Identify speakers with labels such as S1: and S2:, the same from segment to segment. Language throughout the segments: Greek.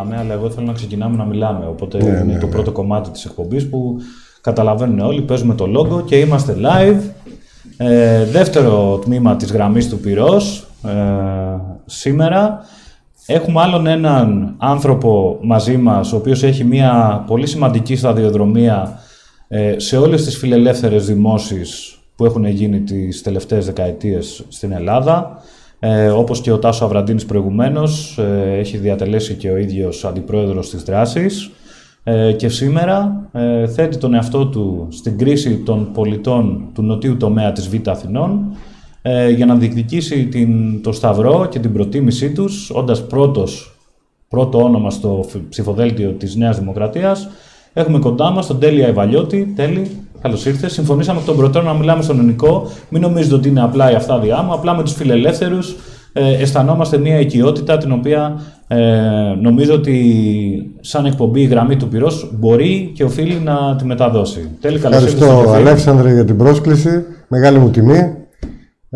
S1: έτσι λέει δεν μιλάμε, αλλά εγώ θέλω να ξεκινάμε να μιλάμε. Οπότε ναι, είναι ναι, το ναι. πρώτο κομμάτι της εκπομπής που καταλαβαίνουν όλοι, παίζουμε το λόγο και είμαστε live. Ε, δεύτερο τμήμα της γραμμής του πυρός ε, σήμερα. Έχουμε άλλον έναν άνθρωπο μαζί μας, ο οποίος έχει μια πολύ σημαντική σταδιοδρομία ε, σε όλες τις φιλελεύθερες δημόσεις που έχουν γίνει τις τελευταίες δεκαετίες στην Ελλάδα. Ε, όπως και ο Τάσο Αβραντίνης προηγουμένως, ε, έχει διατελέσει και ο ίδιος αντιπρόεδρος της δράσης ε, και σήμερα ε, θέτει τον εαυτό του στην κρίση των πολιτών του νοτίου τομέα της Β' Αθηνών ε, για να διεκδικήσει την, το σταυρό και την προτίμησή τους, όντας πρώτος, πρώτο όνομα στο ψηφοδέλτιο της Νέας Δημοκρατίας. Έχουμε κοντά μας τον Τέλεια Ιβαλιώτη. Τέλη, καλώς ήρθες. Συμφωνήσαμε από τον προτέρων να μιλάμε στον ελληνικό. Μην νομίζετε ότι είναι απλά η αυτά μου, απλά με τους φιλελεύθερους ε, αισθανόμαστε μια οικειότητα την οποία ε, νομίζω ότι σαν εκπομπή η γραμμή του πυρός μπορεί και οφείλει να τη μεταδώσει.
S2: Τέλει, Ευχαριστώ Αλέξανδρε για την πρόσκληση. Μεγάλη μου τιμή.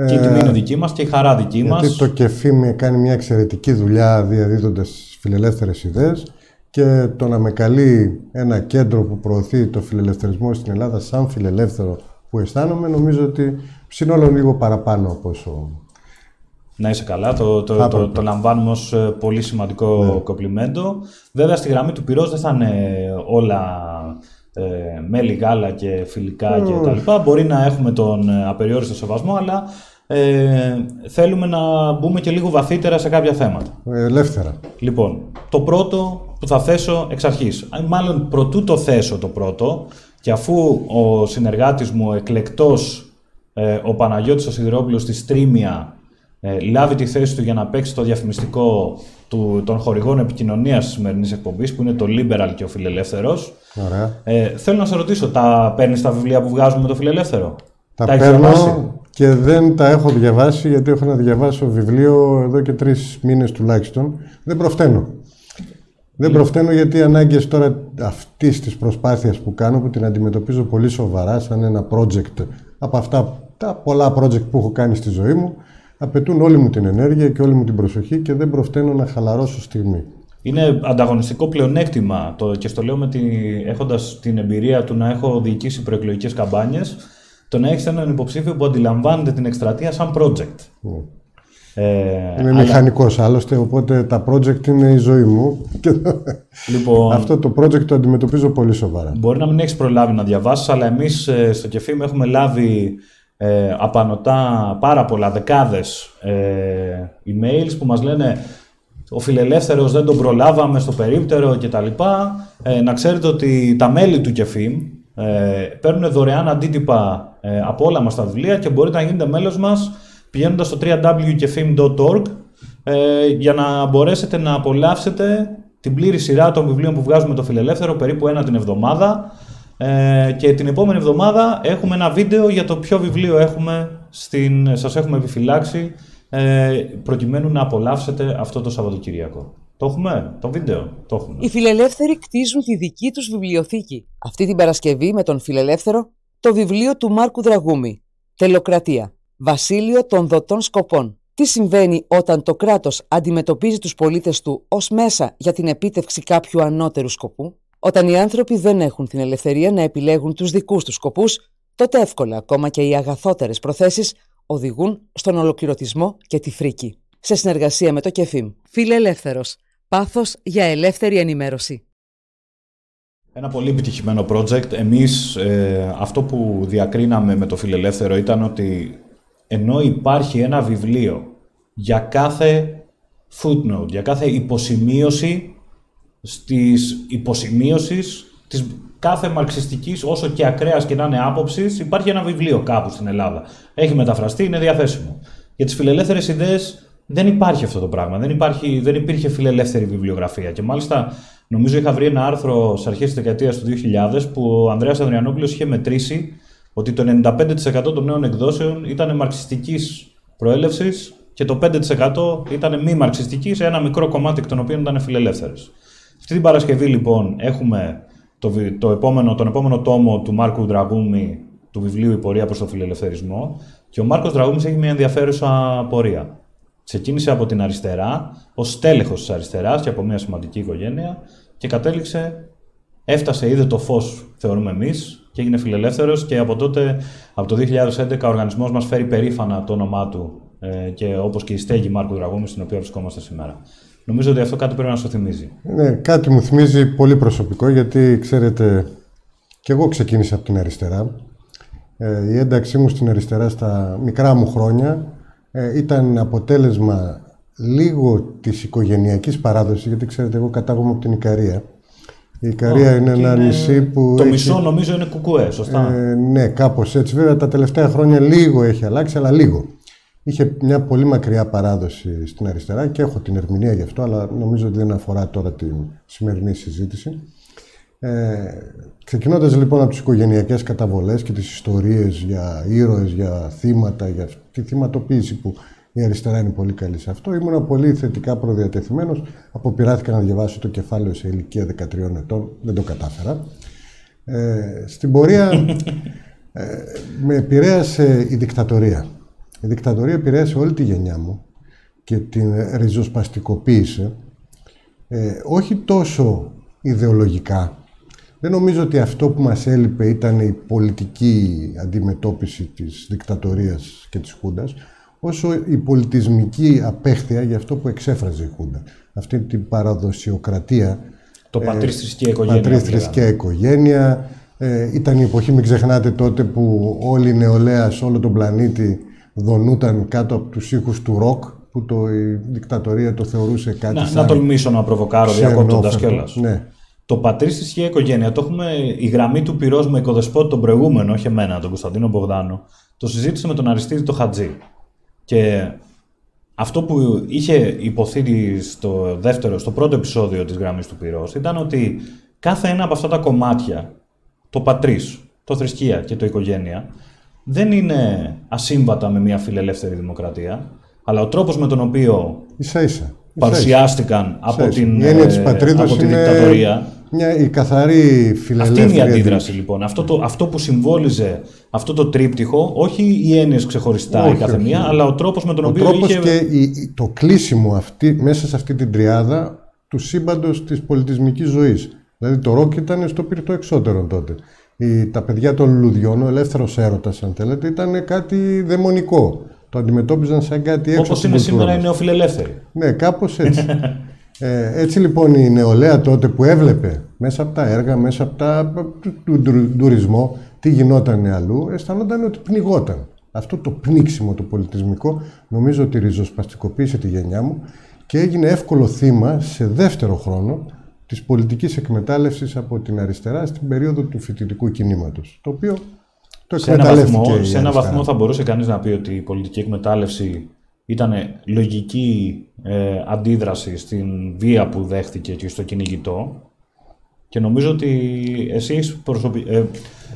S1: Και η τιμή είναι δική μας και η χαρά δική
S2: γιατί
S1: μας.
S2: Γιατί το ΚΕΦΙΜ κάνει μια εξαιρετική δουλειά διαδίδοντας φιλελεύθερες ιδέες και το να με καλεί ένα κέντρο που προωθεί το φιλελευθερισμό στην Ελλάδα σαν φιλελεύθερο που αισθάνομαι νομίζω ότι συνόλων λίγο παραπάνω από όσο
S1: να είσαι καλά, το, το, το, το, λαμβάνουμε ως ε, πολύ σημαντικό ναι. κοπλιμέντο. Βέβαια στη γραμμή του πυρός δεν θα είναι όλα ε, μέλι, γάλα και φιλικά mm. και τα λοιπά. Μπορεί να έχουμε τον ε, απεριόριστο σεβασμό, αλλά ε, θέλουμε να μπούμε και λίγο βαθύτερα σε κάποια θέματα.
S2: Ελεύθερα.
S1: Λοιπόν, το πρώτο που θα θέσω εξ αρχής, μάλλον προτού το θέσω το πρώτο, και αφού ο συνεργάτης μου εκλεκτός, ε, ο Παναγιώτης ο Σιδηρόπουλος στη Στρίμια, ε, λάβει τη θέση του για να παίξει το διαφημιστικό του, των χορηγών επικοινωνίας της σημερινής εκπομπής, που είναι το Liberal και ο Φιλελεύθερος. Ε, θέλω να σε ρωτήσω, τα παίρνεις τα βιβλία που βγάζουμε με το Φιλελεύθερο;
S2: Τα, τα παίρνω και δεν τα έχω διαβάσει, γιατί έχω να διαβάσω βιβλίο εδώ και τρεις μήνες τουλάχιστον. Δεν προφταίνω. Δεν προφταίνω γιατί οι ανάγκες τώρα αυτής της προσπάθειας που κάνω, που την αντιμετωπίζω πολύ σοβαρά, σαν ένα project από αυτά τα πολλά project που έχω κάνει στη ζωή μου, απαιτούν όλη μου την ενέργεια και όλη μου την προσοχή και δεν προφταίνω να χαλαρώσω στιγμή.
S1: Είναι ανταγωνιστικό πλεονέκτημα το, και στο λέω με τη, έχοντας την εμπειρία του να έχω διοικήσει προεκλογικές καμπάνιες το να έχεις έναν υποψήφιο που αντιλαμβάνεται την εκστρατεία σαν project. Ναι.
S2: Ε, Είμαι αλλά... μηχανικός άλλωστε, οπότε τα project είναι η ζωή μου. Λοιπόν, Αυτό το project το αντιμετωπίζω πολύ σοβαρά.
S1: Μπορεί να μην έχεις προλάβει να διαβάσεις, αλλά εμείς ε, στο Κεφίμ έχουμε λάβει ε, απανοτά πάρα πολλά, δεκάδες ε, emails που μας λένε ο φιλελεύθερος δεν τον προλάβαμε στο περίπτερο κτλ. Ε, να ξέρετε ότι τα μέλη του ΚΕΦΙΜ ε, παίρνουν δωρεάν αντίτυπα ε, από όλα μας τα βιβλία και μπορείτε να γίνετε μέλος μας πηγαίνοντας στο www.kefim.org ε, για να μπορέσετε να απολαύσετε την πλήρη σειρά των βιβλίων που βγάζουμε το φιλελεύθερο περίπου ένα την εβδομάδα ε, και την επόμενη εβδομάδα έχουμε ένα βίντεο για το ποιο βιβλίο έχουμε στην, σας έχουμε επιφυλάξει ε, προκειμένου να απολαύσετε αυτό το Σαββατοκυριακό. Το έχουμε, το βίντεο, το έχουμε.
S3: Οι φιλελεύθεροι κτίζουν τη δική τους βιβλιοθήκη. Αυτή την Παρασκευή με τον φιλελεύθερο το βιβλίο του Μάρκου Δραγούμη. Τελοκρατία. Βασίλειο των δοτών σκοπών. Τι συμβαίνει όταν το κράτος αντιμετωπίζει τους πολίτες του ως μέσα για την επίτευξη κάποιου ανώτερου σκοπού; Όταν οι άνθρωποι δεν έχουν την ελευθερία να επιλέγουν τους δικούς τους σκοπούς, τότε εύκολα ακόμα και οι αγαθότερες προθέσεις οδηγούν στον ολοκληρωτισμό και τη φρίκη. Σε συνεργασία με το ΚΕΦΙΜ. Φίλε Ελεύθερος. Πάθος για ελεύθερη ενημέρωση.
S1: Ένα πολύ επιτυχημένο project. Εμείς ε, αυτό που διακρίναμε με το φιλελεύθερο ήταν ότι ενώ υπάρχει ένα βιβλίο για κάθε footnote, για κάθε υποσημείωση στις υποσημείωσεις της κάθε μαρξιστικής, όσο και ακραίας και να είναι άποψης, υπάρχει ένα βιβλίο κάπου στην Ελλάδα. Έχει μεταφραστεί, είναι διαθέσιμο. Για τις φιλελεύθερες ιδέες δεν υπάρχει αυτό το πράγμα. Δεν, υπάρχει, δεν υπήρχε φιλελεύθερη βιβλιογραφία. Και μάλιστα νομίζω είχα βρει ένα άρθρο στι αρχές της δεκαετίας του 2000 που ο Ανδρέας Ανδριανόπουλος είχε μετρήσει ότι το 95% των νέων εκδόσεων ήταν μαρξιστικής προέλευσης και το 5% ήταν μη μαρξιστικής, σε ένα μικρό κομμάτι εκ των οποίων ήταν φιλελεύθερες. Αυτή την Παρασκευή λοιπόν έχουμε το, το επόμενο, τον επόμενο τόμο του Μάρκου Δραγούμη του βιβλίου «Η πορεία προς το φιλελευθερισμό» και ο Μάρκος Δραγούμης έχει μια ενδιαφέρουσα πορεία. Ξεκίνησε από την αριστερά, ως τέλεχος της αριστεράς και από μια σημαντική οικογένεια και κατέληξε, έφτασε, είδε το φως, θεωρούμε εμείς, και έγινε φιλελεύθερος. Και από τότε, από το 2011, ο οργανισμός μας φέρει περήφανα το όνομά του ε, και όπως και η στέγη Μάρκου Δραγούμη, στην οποία βρισκόμαστε σήμερα. Νομίζω ότι αυτό κάτι πρέπει να σου θυμίζει.
S2: Ναι, κάτι μου θυμίζει πολύ προσωπικό, γιατί ξέρετε, και εγώ ξεκίνησα από την αριστερά. Ε, η ένταξή μου στην αριστερά στα μικρά μου χρόνια ε, ήταν αποτέλεσμα λίγο της οικογενειακής παράδοσης, γιατί ξέρετε, εγώ κατάγομαι από την Ικαρία. Η Ικαρία είναι ένα νησί που.
S1: Το μισό νομίζω είναι κουκουέ, σωστά.
S2: Ε, ναι, κάπως έτσι. Βέβαια τα τελευταία χρόνια λίγο έχει αλλάξει, αλλά λίγο. Είχε μια πολύ μακριά παράδοση στην αριστερά και έχω την ερμηνεία γι' αυτό, αλλά νομίζω ότι δεν αφορά τώρα την σημερινή συζήτηση. Ε, ξεκινώντας λοιπόν από τις οικογενειακές καταβολές και τις ιστορίες για ήρωες, για θύματα, για τη θυματοποίηση που η αριστερά είναι πολύ καλή σε αυτό. Ήμουν πολύ θετικά προδιατεθειμένος. Αποπειράθηκα να διαβάσω το κεφάλαιο σε ηλικία 13 ετών. Δεν το κατάφερα. Ε, στην πορεία ε, με επηρέασε η δικτατορία. Η δικτατορία επηρέασε όλη τη γενιά μου και την ριζοσπαστικοποίησε. Ε, όχι τόσο ιδεολογικά, δεν νομίζω ότι αυτό που μας έλειπε ήταν η πολιτική αντιμετώπιση της δικτατορίας και της Χούντας, όσο η πολιτισμική απέχθεια για αυτό που εξέφραζε η Χούντα. Αυτή την παραδοσιοκρατία.
S1: Το πατρίς θρησκεία οικογένεια. Πατρίς
S2: θρησκεία οικογένεια. Ε, ήταν η εποχή, μην ξεχνάτε τότε, που όλη η νεολαία σε όλο τον πλανήτη δονούταν κάτω από τους ήχους του ροκ, που το, η δικτατορία το θεωρούσε κάτι
S1: να,
S2: σαν...
S1: Να τολμήσω να προβοκάρω διακόπτοντας κιόλας.
S2: Ναι.
S1: Το πατρίς στη σχέση οικογένεια, το έχουμε η γραμμή του πυρός με οικοδεσπότη τον προηγούμενο, όχι εμένα, τον Κωνσταντίνο Μπογδάνο. Το συζήτησε με τον Αριστίδη το Χατζή. Και αυτό που είχε υποθεί στο δεύτερο, στο πρώτο επεισόδιο της γραμμής του πυρός ήταν ότι κάθε ένα από αυτά τα κομμάτια, το πατρίς, το θρησκεία και το οικογένεια, δεν είναι ασύμβατα με μια φιλελεύθερη δημοκρατία, αλλά ο τρόπος με τον οποίο
S2: ίσα ίσα.
S1: Παρουσιάστηκαν από, την,
S2: η της
S1: από τη δικτατορία
S2: μια, η καθαρή φιλελεύθερη.
S1: Αυτή είναι η αντίδραση λοιπόν. Αυτό, το, αυτό που συμβόλιζε αυτό το τρίπτυχο, όχι οι έννοιες ξεχωριστά όχι, η κάθε μία, αλλά ο τρόπος με τον
S2: ο
S1: οποίο
S2: τρόπος
S1: είχε.
S2: και η, το κλείσιμο αυτή, μέσα σε αυτή την τριάδα του σύμπαντος της πολιτισμικής ζωής. Δηλαδή το ροκ ήταν στο πυρτό εξώτερο τότε. Η, τα παιδιά των λουλουδιών, ο ελεύθερος έρωτας, αν θέλετε, ήταν κάτι δαιμονικό. Το αντιμετώπιζαν σαν κάτι έξω.
S1: Όπως είναι σήμερα οι νεοφιλελεύθεροι.
S2: Ναι, κάπως έτσι. Ε, έτσι λοιπόν η νεολαία τότε που έβλεπε μέσα από τα έργα, μέσα από τα, του, τουρισμό, τι γινόταν αλλού, αισθανόταν ότι πνιγόταν. Αυτό το πνίξιμο το πολιτισμικό νομίζω ότι ριζοσπαστικοποίησε τη γενιά μου και έγινε εύκολο θύμα σε δεύτερο χρόνο της πολιτικής εκμετάλλευσης από την αριστερά στην περίοδο του φοιτητικού κινήματος, το οποίο το
S1: σε ένα, βαθμό, σε ένα βαθμό θα μπορούσε κανείς να πει ότι η πολιτική εκμετάλλευση ήταν λογική ε, αντίδραση στην βία που δέχτηκε και στο κυνηγητό. Και νομίζω ότι εσύ ε,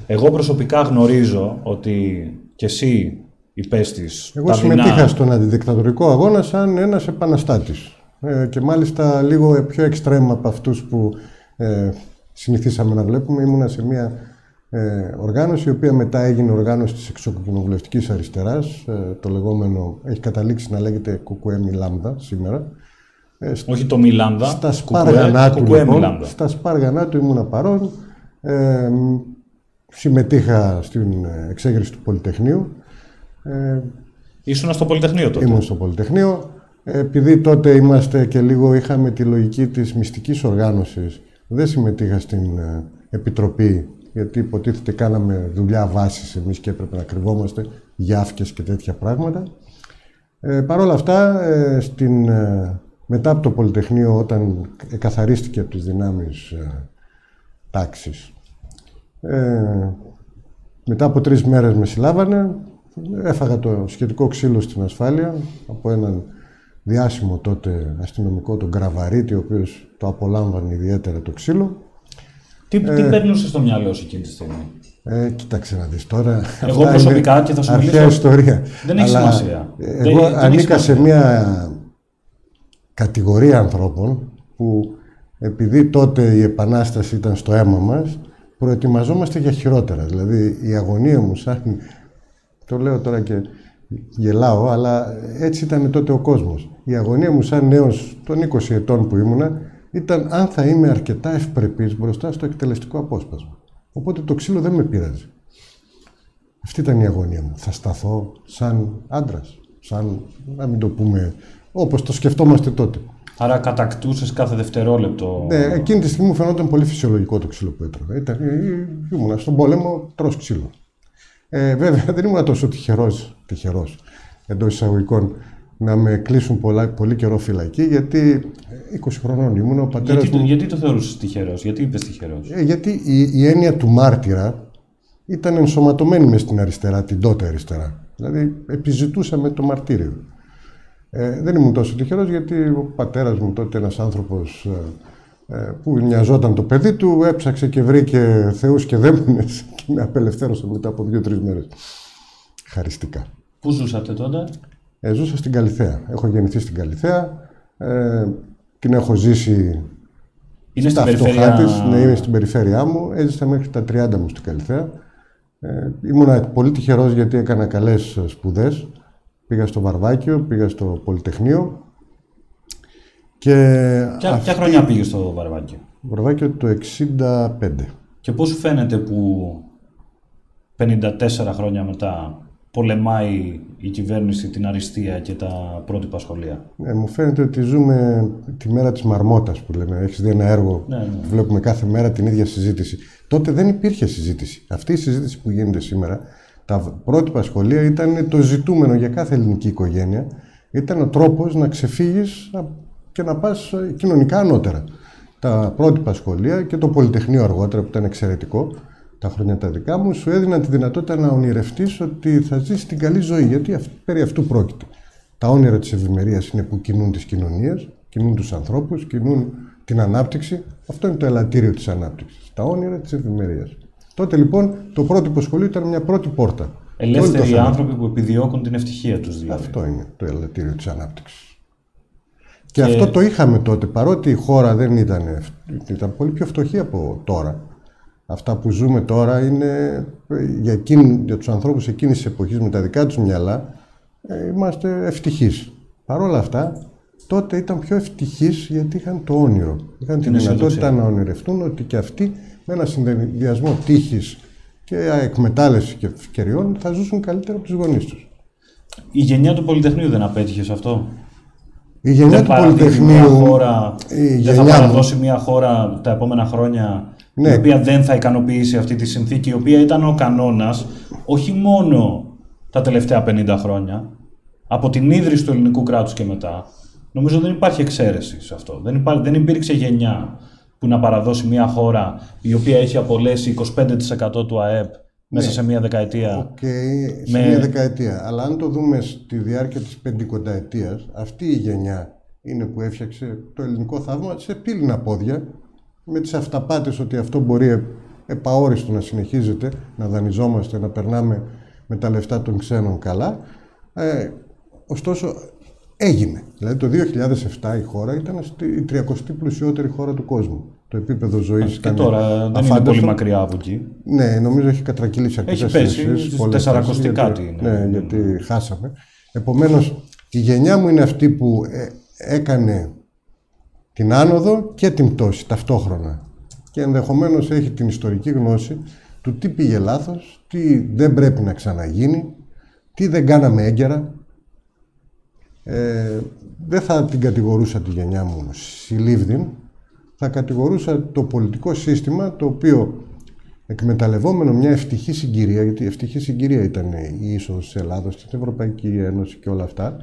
S1: εγώ προσωπικά γνωρίζω ότι και εσύ υπέστης
S2: Εγώ συμμετείχα στον αντιδικτατορικό αγώνα σαν ένας επαναστάτης. Ε, και μάλιστα λίγο πιο εξτρέμα από αυτούς που ε, συνηθίσαμε να βλέπουμε. Ήμουνα σε μια ε, οργάνωση, η οποία μετά έγινε οργάνωση της εξοκοινοβουλευτικής αριστεράς, ε, το λεγόμενο, έχει καταλήξει να λέγεται Κουκουέ Μιλάμδα σήμερα.
S1: Ε, Όχι το Μιλάμδα,
S2: στα σπάργανά του, λοιπόν, στα σπάργανά του ήμουνα παρόν, ε, συμμετείχα στην εξέγερση του Πολυτεχνείου.
S1: Ε, Ήσουν στο Πολυτεχνείο τότε.
S2: Ήμουν στο Πολυτεχνείο. Επειδή τότε είμαστε και λίγο είχαμε τη λογική της μυστικής οργάνωσης, δεν συμμετείχα στην ε, Επιτροπή γιατί υποτίθεται κάναμε δουλειά βάσης εμείς και έπρεπε να κρυβόμαστε γιάφκες και τέτοια πράγματα. Ε, Παρ' όλα αυτά, ε, στην, ε, μετά από το Πολυτεχνείο, όταν εκαθαρίστηκε από τις δυνάμεις ε, τάξης, ε, μετά από τρεις μέρες με συλλάβανε, έφαγα το σχετικό ξύλο στην ασφάλεια από έναν διάσημο τότε αστυνομικό, τον Γκραβαρίτη, ο οποίος το απολάμβανε ιδιαίτερα το ξύλο.
S1: Τι, ε, τι περνούσε στο μυαλό σου εκείνη τη στιγμή;
S2: Ε, κοίταξε να δεις τώρα.
S1: Εγώ προσωπικά και θα σου
S2: μιλήσω. ιστορία.
S1: Δεν έχει σημασία.
S2: Εγώ δεν, ανήκα σε μια κατηγορία ανθρώπων που επειδή τότε η Επανάσταση ήταν στο αίμα μας, προετοιμαζόμαστε για χειρότερα. Δηλαδή η αγωνία μου σαν, το λέω τώρα και Γελάω, αλλά έτσι ήταν τότε ο κόσμος. Η αγωνία μου σαν νέος των 20 ετών που ήμουνα ήταν αν θα είμαι αρκετά ευπρεπής μπροστά στο εκτελεστικό απόσπασμα. Οπότε το ξύλο δεν με πειράζει. Αυτή ήταν η αγωνία μου. Θα σταθώ σαν άντρας, σαν, να μην το πούμε, όπως το σκεφτόμαστε τότε.
S1: Άρα κατακτούσες κάθε δευτερόλεπτο.
S2: Ναι, εκείνη τη στιγμή μου φαινόταν πολύ φυσιολογικό το ξύλο που έτρωγα. Ήταν, ήμουνα στον πόλεμο, τρως ξύλο. Ε, βέβαια δεν ήμουν τόσο τυχερός, τυχερός, εντός εισαγωγικών, να με κλείσουν πολλά, πολύ καιρό φυλακή, γιατί 20 χρονών ήμουν ο πατέρας
S1: γιατί,
S2: μου.
S1: Γιατί το θεωρούσες τυχερός, γιατί είπες τυχερός;
S2: Ε, γιατί η, η έννοια του μάρτυρα ήταν ενσωματωμένη μες στην αριστερά, την τότε αριστερά. Δηλαδή επιζητούσαμε το μαρτύριο. Ε, δεν ήμουν τόσο τυχερός γιατί ο πατέρας μου τότε ένας άνθρωπος ε, ε, που νοιαζόταν το παιδί του έψαξε και βρήκε θεούς και δαίμονες και με απελευθέρωσε μετά από δύο-τρεις μέρες. Χαριστικά.
S1: Πού ζούσατε τότε;
S2: Ε, ζούσα στην Καλιθέα. Έχω γεννηθεί στην Καλιθέα. Ε, την έχω ζήσει
S1: είναι
S2: στα
S1: στην
S2: φτωχά
S1: περιφέρεια...
S2: της. Ναι, είμαι στην περιφέρειά μου. Έζησα μέχρι τα 30 μου στην Καλιθέα. Ε, ήμουνα πολύ τυχερός γιατί έκανα καλές σπουδές. Πήγα στο Βαρβάκιο, πήγα στο Πολυτεχνείο. Και
S1: Ποια,
S2: αυτή-
S1: ποια χρονιά πήγες στο Βαρβάκιο;
S2: Βαρβάκιο το 65.
S1: Και πώς σου φαίνεται που 54 χρόνια μετά πολεμάει η κυβέρνηση την αριστεία και τα πρότυπα σχολεία.
S2: Ε, μου φαίνεται ότι ζούμε τη μέρα της μαρμότας που λέμε. Έχεις δει ένα έργο
S1: Ναι, ναι.
S2: που βλέπουμε κάθε μέρα την ίδια συζήτηση. Τότε δεν υπήρχε συζήτηση. Αυτή η συζήτηση που γίνεται σήμερα, τα πρότυπα σχολεία ήταν το ζητούμενο για κάθε ελληνική οικογένεια. Ήταν ο τρόπος να ξεφύγεις α, και να πας ε, κοινωνικά ανώτερα. Τα πρότυπα σχολεία και το Πολυτεχνείο αργότερα που ήταν εξαιρετικό, τα χρόνια τα δικά μου, σου έδιναν τη δυνατότητα να ονειρευτείς ότι θα ζήσεις την καλή ζωή, γιατί αυ- περί αυτού πρόκειται. Τα όνειρα της ευημερίας είναι που κινούν τις κοινωνίες, κινούν τους ανθρώπους, κινούν την ανάπτυξη. Αυτό είναι το ελαττήριο της ανάπτυξης. Τα όνειρα της ευημερίας. Τότε λοιπόν το πρότυπο σχολείο ήταν μια πρώτη πόρτα. Και όλοι το
S1: Ελεύθεροι
S2: θέλανε.
S1: άνθρωποι που επιδιώκουν την ευτυχία τους δηλαδή.
S2: Αυτό είναι το ελαττήριο της ανάπτυξης. Και, αυτό το είχαμε τότε, παρότι η χώρα δεν ήταν, ευ- ήταν πολύ πιο φτωχή από τώρα. Αυτά που ζούμε τώρα είναι ε, για, εκείνη, για τους ανθρώπους εκείνης της εποχής με τα δικά τους μυαλά ε, είμαστε ευτυχείς. Παρ' όλα αυτά, τότε ήταν πιο ευτυχείς γιατί είχαν το όνειρο. Είχαν την δυνατότητα να ονειρευτούν ότι και αυτοί με ένα συνδυασμό τύχης και εκμετάλλευσης και ευκαιριών θα ζούσουν καλύτερα από τους γονείς τους.
S1: Η γενιά του Πολυτεχνείου δεν απέτυχε σε αυτό;
S2: Η γενιά
S1: δεν
S2: του
S1: παραδίδει μια
S2: Πολυτεχνείου,
S1: χώρα,
S2: η
S1: δεν θα
S2: γενιά μου,
S1: παραδώσει μια χώρα τα επόμενα χρόνια
S2: Ναι.
S1: η οποία δεν θα ικανοποιήσει αυτή τη συνθήκη, η οποία ήταν ο κανόνας όχι μόνο τα τελευταία 50 χρόνια, από την ίδρυση του ελληνικού κράτους και μετά. Νομίζω δεν υπάρχει εξαίρεση σε αυτό. Δεν, υπά, δεν υπήρξε γενιά που να παραδώσει μια χώρα η οποία έχει απολέσει 25% του ΑΕΠ μέσα
S2: Ναι.
S1: σε μια δεκαετία.
S2: Οκ, σε
S1: Με-
S2: μια δεκαετία. Αλλά αν το δούμε στη διάρκεια της πεντηκονταετίας, αυτή η γενιά είναι που έφτιαξε το ελληνικό θαύμα σε πήλινα πόδια, με τις αυταπάτες ότι αυτό μπορεί ε- επ' αόριστο να συνεχίζεται, να δανειζόμαστε, να περνάμε με τα λεφτά των ξένων καλά. Ε, ωστόσο, έγινε. Δηλαδή το 2007 η χώρα ήταν στη- η 30η πλουσιότερη χώρα του κόσμου. Το επίπεδο ζωής
S1: Και
S2: ήταν
S1: τώρα δεν είναι
S2: αφάνταστο.
S1: πολύ μακριά από εκεί.
S2: Ναι, νομίζω έχει κατρακύλει σε αρκετές
S1: Έχει πέσει,
S2: θέσεις,
S1: στις
S2: πολλές
S1: 400
S2: θέσεις, γιατί-
S1: κάτι είναι.
S2: Ναι, γιατί χάσαμε. Επομένως, η γενιά μου είναι αυτή που ε, έκανε την άνοδο και την πτώση ταυτόχρονα. Και ενδεχομένως έχει την ιστορική γνώση του τι πήγε λάθος, τι δεν πρέπει να ξαναγίνει, τι δεν κάναμε έγκαιρα. Ε, δεν θα την κατηγορούσα τη γενιά μου συλλήβδην, θα κατηγορούσα το πολιτικό σύστημα το οποίο εκμεταλλευόμενο μια ευτυχή συγκυρία, γιατί ευτυχή συγκυρία ήταν η είσοδος της Ελλάδος στην Ευρωπαϊκή Ένωση και όλα αυτά,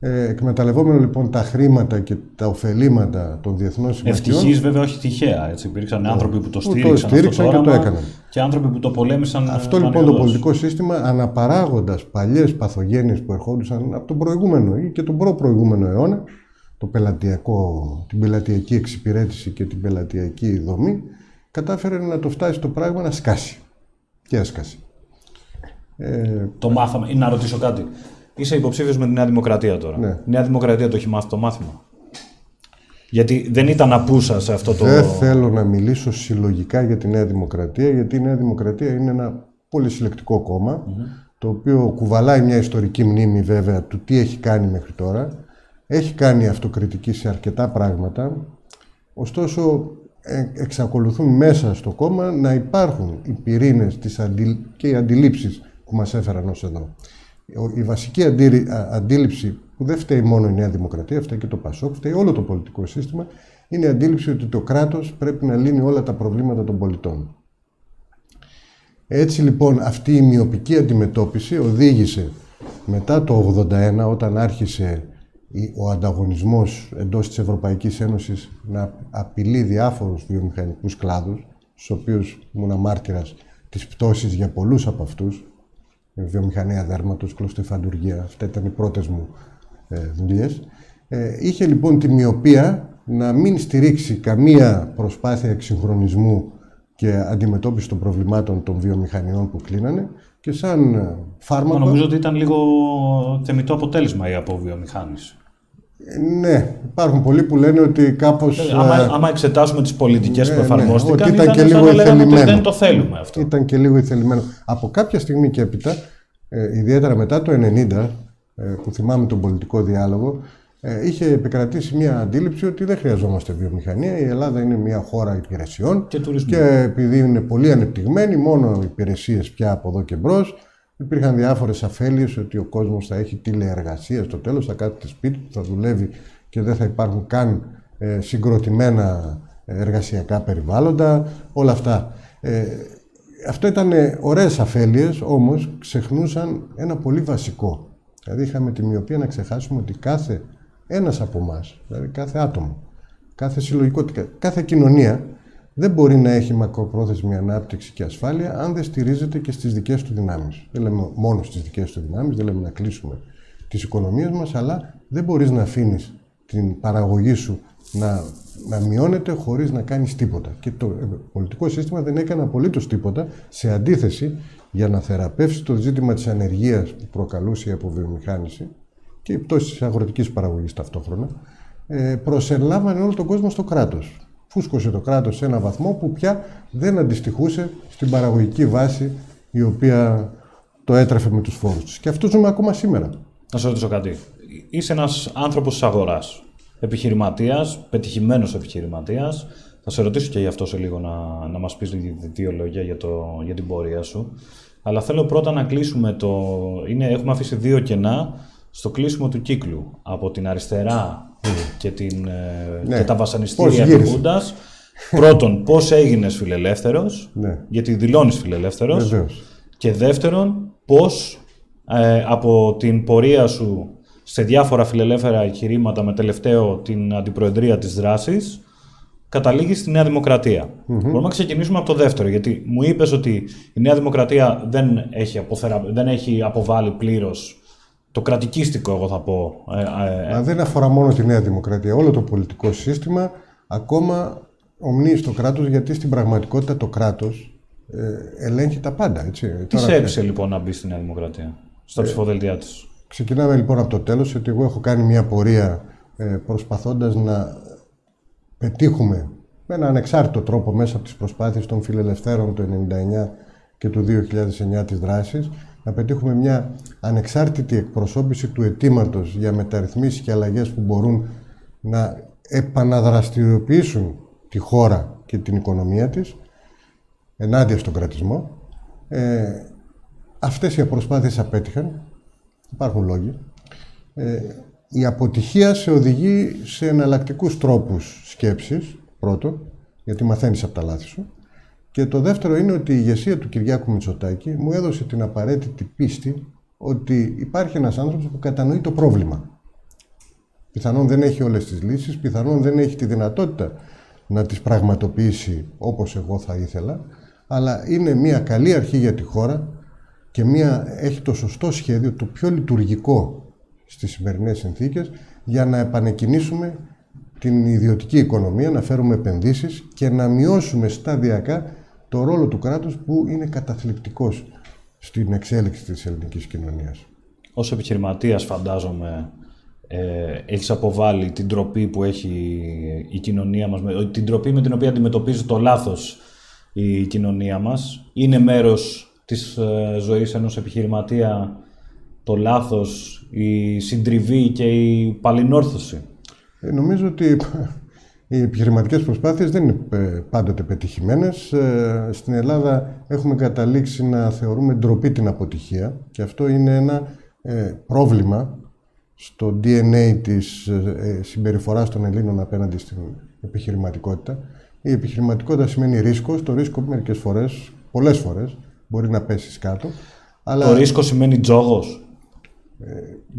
S2: ε, εκμεταλλευόμενο λοιπόν τα χρήματα και τα ωφελήματα των διεθνών συμμαχιών,
S1: Ευτυχής, βέβαια, όχι τυχαία. Έτσι. Υπήρξαν άνθρωποι που το
S2: το
S1: στήριξαν,
S2: στήριξαν
S1: αυτό το,
S2: και το
S1: όραμα
S2: έκαναν.
S1: και άνθρωποι που το πολέμησαν.
S2: Αυτό
S1: ε,
S2: λοιπόν το
S1: μανιωδώς.
S2: πολιτικό σύστημα αναπαράγοντας παλιές παθογένειες που ερχόντουσαν από τον προηγούμενο ή και τον προ-προηγούμενο αιώνα, το πελατειακό, την πελατειακή εξυπηρέτηση και την πελατειακή δομή, κατάφερε να το φτάσει το πράγμα να σκάσει. Και έσκασε. Ε,
S1: Το μάθαμε. Ή να ρωτήσω κάτι. Είσαι υποψήφιος με τη Νέα Δημοκρατία τώρα.
S2: Ναι.
S1: Η Νέα Δημοκρατία το έχει μάθει το μάθημα. Γιατί δεν ήταν απούσα σε αυτό το.
S2: Δεν θέλω να μιλήσω συλλογικά για τη Νέα Δημοκρατία, γιατί η Νέα Δημοκρατία είναι ένα πολύ συλλεκτικό κόμμα, το οποίο κουβαλάει μια ιστορική μνήμη βέβαια του τι έχει κάνει μέχρι τώρα. Έχει κάνει αυτοκριτική σε αρκετά πράγματα. Ωστόσο, ε, εξακολουθούν μέσα στο κόμμα να υπάρχουν οι πυρήνες της και οι αντιλήψεις που μας έφεραν ως εδώ. Η βασική αντίληψη που δεν φταίει μόνο η Νέα Δημοκρατία, φταίει και το Πασόκ, φταίει όλο το πολιτικό σύστημα, είναι η αντίληψη ότι το κράτος πρέπει να λύνει όλα τα προβλήματα των πολιτών. Έτσι λοιπόν αυτή η μειοπική αντιμετώπιση οδήγησε μετά το 1981 όταν άρχισε ο ανταγωνισμός εντός της Ευρωπαϊκής Ένωσης να απειλεί διάφορους βιομηχανικούς κλάδους, στους οποίους ήμουν μάρτυρας της πτώσης για πολλούς από αυτούς, βιομηχανία δέρματος, κλωστοφαντουργία, αυτά ήταν οι πρώτες μου ε, δουλειές. Ε, είχε λοιπόν τη μοιοπία να μην στηρίξει καμία προσπάθεια εξυγχρονισμού και αντιμετώπιση των προβλημάτων των βιομηχανιών που κλείνανε και σαν ε, φάρμακο...
S1: νομίζω ότι ήταν λίγο θεμητό αποτέλεσμα η αποβιομηχάνηση.
S2: Ε, ναι, υπάρχουν πολλοί που λένε ότι κάπως...
S1: Ε, άμα, άμα εξετάσουμε τις πολιτικές
S2: ναι,
S1: που
S2: ναι,
S1: εφαρμόστηκαν,
S2: ήταν, ήταν και λίγο ηθελημένο.
S1: δεν το θέλουμε αυτό.
S2: Ήταν και λίγο ηθελημένο. Από κάποια στιγμή και έπειτα, ε, ιδιαίτερα μετά το 1990, ε, που θυμάμαι τον πολιτικό διάλογο, ε, είχε επικρατήσει μια αντίληψη ότι δεν χρειαζόμαστε βιομηχανία. Η Ελλάδα είναι μια χώρα υπηρεσιών
S1: και, τουρισμού.
S2: και επειδή είναι πολύ ανεπτυγμένη, μόνο υπηρεσίες πια από εδώ και μπρος. Υπήρχαν διάφορες αφέλειες ότι ο κόσμος θα έχει τηλεεργασία στο τέλος, θα κάθεται σπίτι του, θα δουλεύει και δεν θα υπάρχουν καν ε, συγκροτημένα εργασιακά περιβάλλοντα, όλα αυτά. Ε, αυτό ήταν ωραίες αφέλειες, όμως ξεχνούσαν ένα πολύ βασικό. Δηλαδή είχαμε τη μοιοπία να ξεχάσουμε ότι κάθε ένας από εμάς, δηλαδή κάθε άτομο, κάθε συλλογικότητα, κάθε κοινωνία δεν μπορεί να έχει μακροπρόθεσμη ανάπτυξη και ασφάλεια αν δεν στηρίζεται και στις δικές του δυνάμεις. Δεν λέμε μόνο στις δικές του δυνάμεις, δεν λέμε να κλείσουμε τις οικονομίες μας, αλλά δεν μπορείς να αφήνεις την παραγωγή σου να, να μειώνεται χωρίς να κάνεις τίποτα. Και το πολιτικό σύστημα δεν έκανε απολύτως τίποτα, σε αντίθεση για να θεραπεύσει το ζήτημα της ανεργίας που προκαλούσε η αποβιομηχάνηση, και η πτώση της αγροτικής παραγωγής ταυτόχρονα, ε, προσελάβανε όλο τον κόσμο στο κράτος. Φούσκωσε το κράτος σε ένα βαθμό που πια δεν αντιστοιχούσε στην παραγωγική βάση η οποία το έτρεφε με τους φόρους του. Και αυτό ζούμε ακόμα σήμερα.
S1: Να σε ρωτήσω κάτι. Είσαι ένας άνθρωπος της αγοράς. Επιχειρηματίας, πετυχημένος επιχειρηματίας. Θα σε ρωτήσω και γι' αυτό σε λίγο να, να μας πεις δύο λόγια για, το, για την πορεία σου. Αλλά θέλω πρώτα να κλείσουμε το. Είναι, έχουμε αφήσει δύο κενά στο κλείσιμο του κύκλου από την αριστερά και, την, ε, ναι. και τα βασανιστήρια του Χούντας. Πρώτον, πώς έγινες φιλελεύθερος, ναι. γιατί δηλώνεις φιλελεύθερος. Και δεύτερον, πώς ε, από την πορεία σου σε διάφορα φιλελεύθερα εγχειρήματα με τελευταίο την αντιπροεδρία της δράσης, καταλήγεις στη Νέα Δημοκρατία. Μπορούμε να ξεκινήσουμε από το δεύτερο, γιατί μου είπες ότι η Νέα Δημοκρατία δεν έχει, αποθερα... δεν έχει αποβάλει πλήρως το κρατικίστικο, εγώ θα πω.
S2: Ε, ε, δεν αφορά μόνο τη Νέα Δημοκρατία. Όλο το πολιτικό σύστημα ακόμα ομνύει στο κράτος, γιατί στην πραγματικότητα το κράτος ε, ελέγχει τα πάντα. Έτσι.
S1: Τι σε έπεισε λοιπόν να μπει στη Νέα Δημοκρατία, στα ε, ψηφοδελτία της;
S2: Ξεκινάμε λοιπόν από το τέλος, ότι εγώ έχω κάνει μια πορεία ε, προσπαθώντας να πετύχουμε με έναν ανεξάρτητο τρόπο μέσα από τις προσπάθειες των φιλελευθέρων του 1999 και του 2009 της δράσης, να πετύχουμε μια ανεξάρτητη εκπροσώπηση του αιτήματος για μεταρρυθμίσεις και αλλαγές που μπορούν να επαναδραστηριοποιήσουν τη χώρα και την οικονομία της ενάντια στον κρατισμό. Ε, αυτές οι προσπάθειες απέτυχαν. Υπάρχουν λόγοι. Ε, η αποτυχία σε οδηγεί σε εναλλακτικούς τρόπους σκέψης, πρώτον, γιατί μαθαίνεις από τα λάθη σου. Και το δεύτερο είναι ότι η ηγεσία του Κυριάκου Μητσοτάκη μου έδωσε την απαραίτητη πίστη ότι υπάρχει ένας άνθρωπος που κατανοεί το πρόβλημα. Πιθανόν δεν έχει όλες τις λύσεις, πιθανόν δεν έχει τη δυνατότητα να τις πραγματοποιήσει όπως εγώ θα ήθελα, αλλά είναι μια καλή αρχή για τη χώρα και μια, έχει το σωστό σχέδιο, το πιο λειτουργικό στις σημερινές συνθήκες, για να επανεκκινήσουμε την ιδιωτική οικονομία, να φέρουμε επενδύσεις και να μειώσουμε σταδιακά το ρόλο του κράτους που είναι καταθλιπτικός στην εξέλιξη της ελληνικής κοινωνίας.
S1: Ως επιχειρηματίας φαντάζομαι ε, έχεις αποβάλει την τροπή που έχει η κοινωνία μας, την τροπή με την οποία αντιμετωπίζει το λάθος η κοινωνία μας. Είναι μέρος της ε, ζωής ενός επιχειρηματία το λάθος, η συντριβή και η παλινόρθωση.
S2: Ε, νομίζω ότι οι επιχειρηματικές προσπάθειες δεν είναι ε, πάντοτε πετυχημένες. Ε, στην Ελλάδα έχουμε καταλήξει να θεωρούμε ντροπή την αποτυχία και αυτό είναι ένα πρόβλημα στο DNA της συμπεριφοράς των Ελλήνων απέναντι στην επιχειρηματικότητα. Η επιχειρηματικότητα σημαίνει ρίσκο. Το ρίσκο μερικές φορές, πολλές φορές, μπορεί να πέσεις κάτω.
S1: Αλλά... Το ρίσκο σημαίνει τζόγος.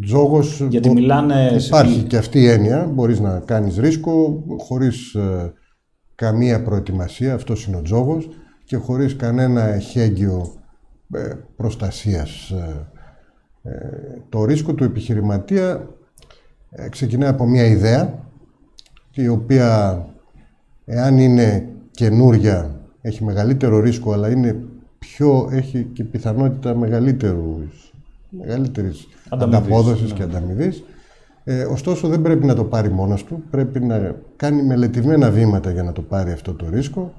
S2: Τζόγος
S1: Γιατί μιλάνε...
S2: Υπάρχει και αυτή η έννοια. Μπορείς να κάνεις ρίσκο χωρίς ε, καμία προετοιμασία. Αυτός είναι ο τζόγος. Και χωρίς κανένα εχέγγυο ε, προστασίας. Ε, το ρίσκο του επιχειρηματία ξεκινάει από μια ιδέα η οποία εάν είναι καινούρια έχει μεγαλύτερο ρίσκο αλλά είναι πιο, έχει και πιθανότητα μεγαλύτερους μεγαλύτερης ανταπόδοσης ναι. και ανταμοιβής. Ε, ωστόσο δεν πρέπει να το πάρει μόνος του, πρέπει να κάνει μελετημένα βήματα για να το πάρει αυτό το ρίσκο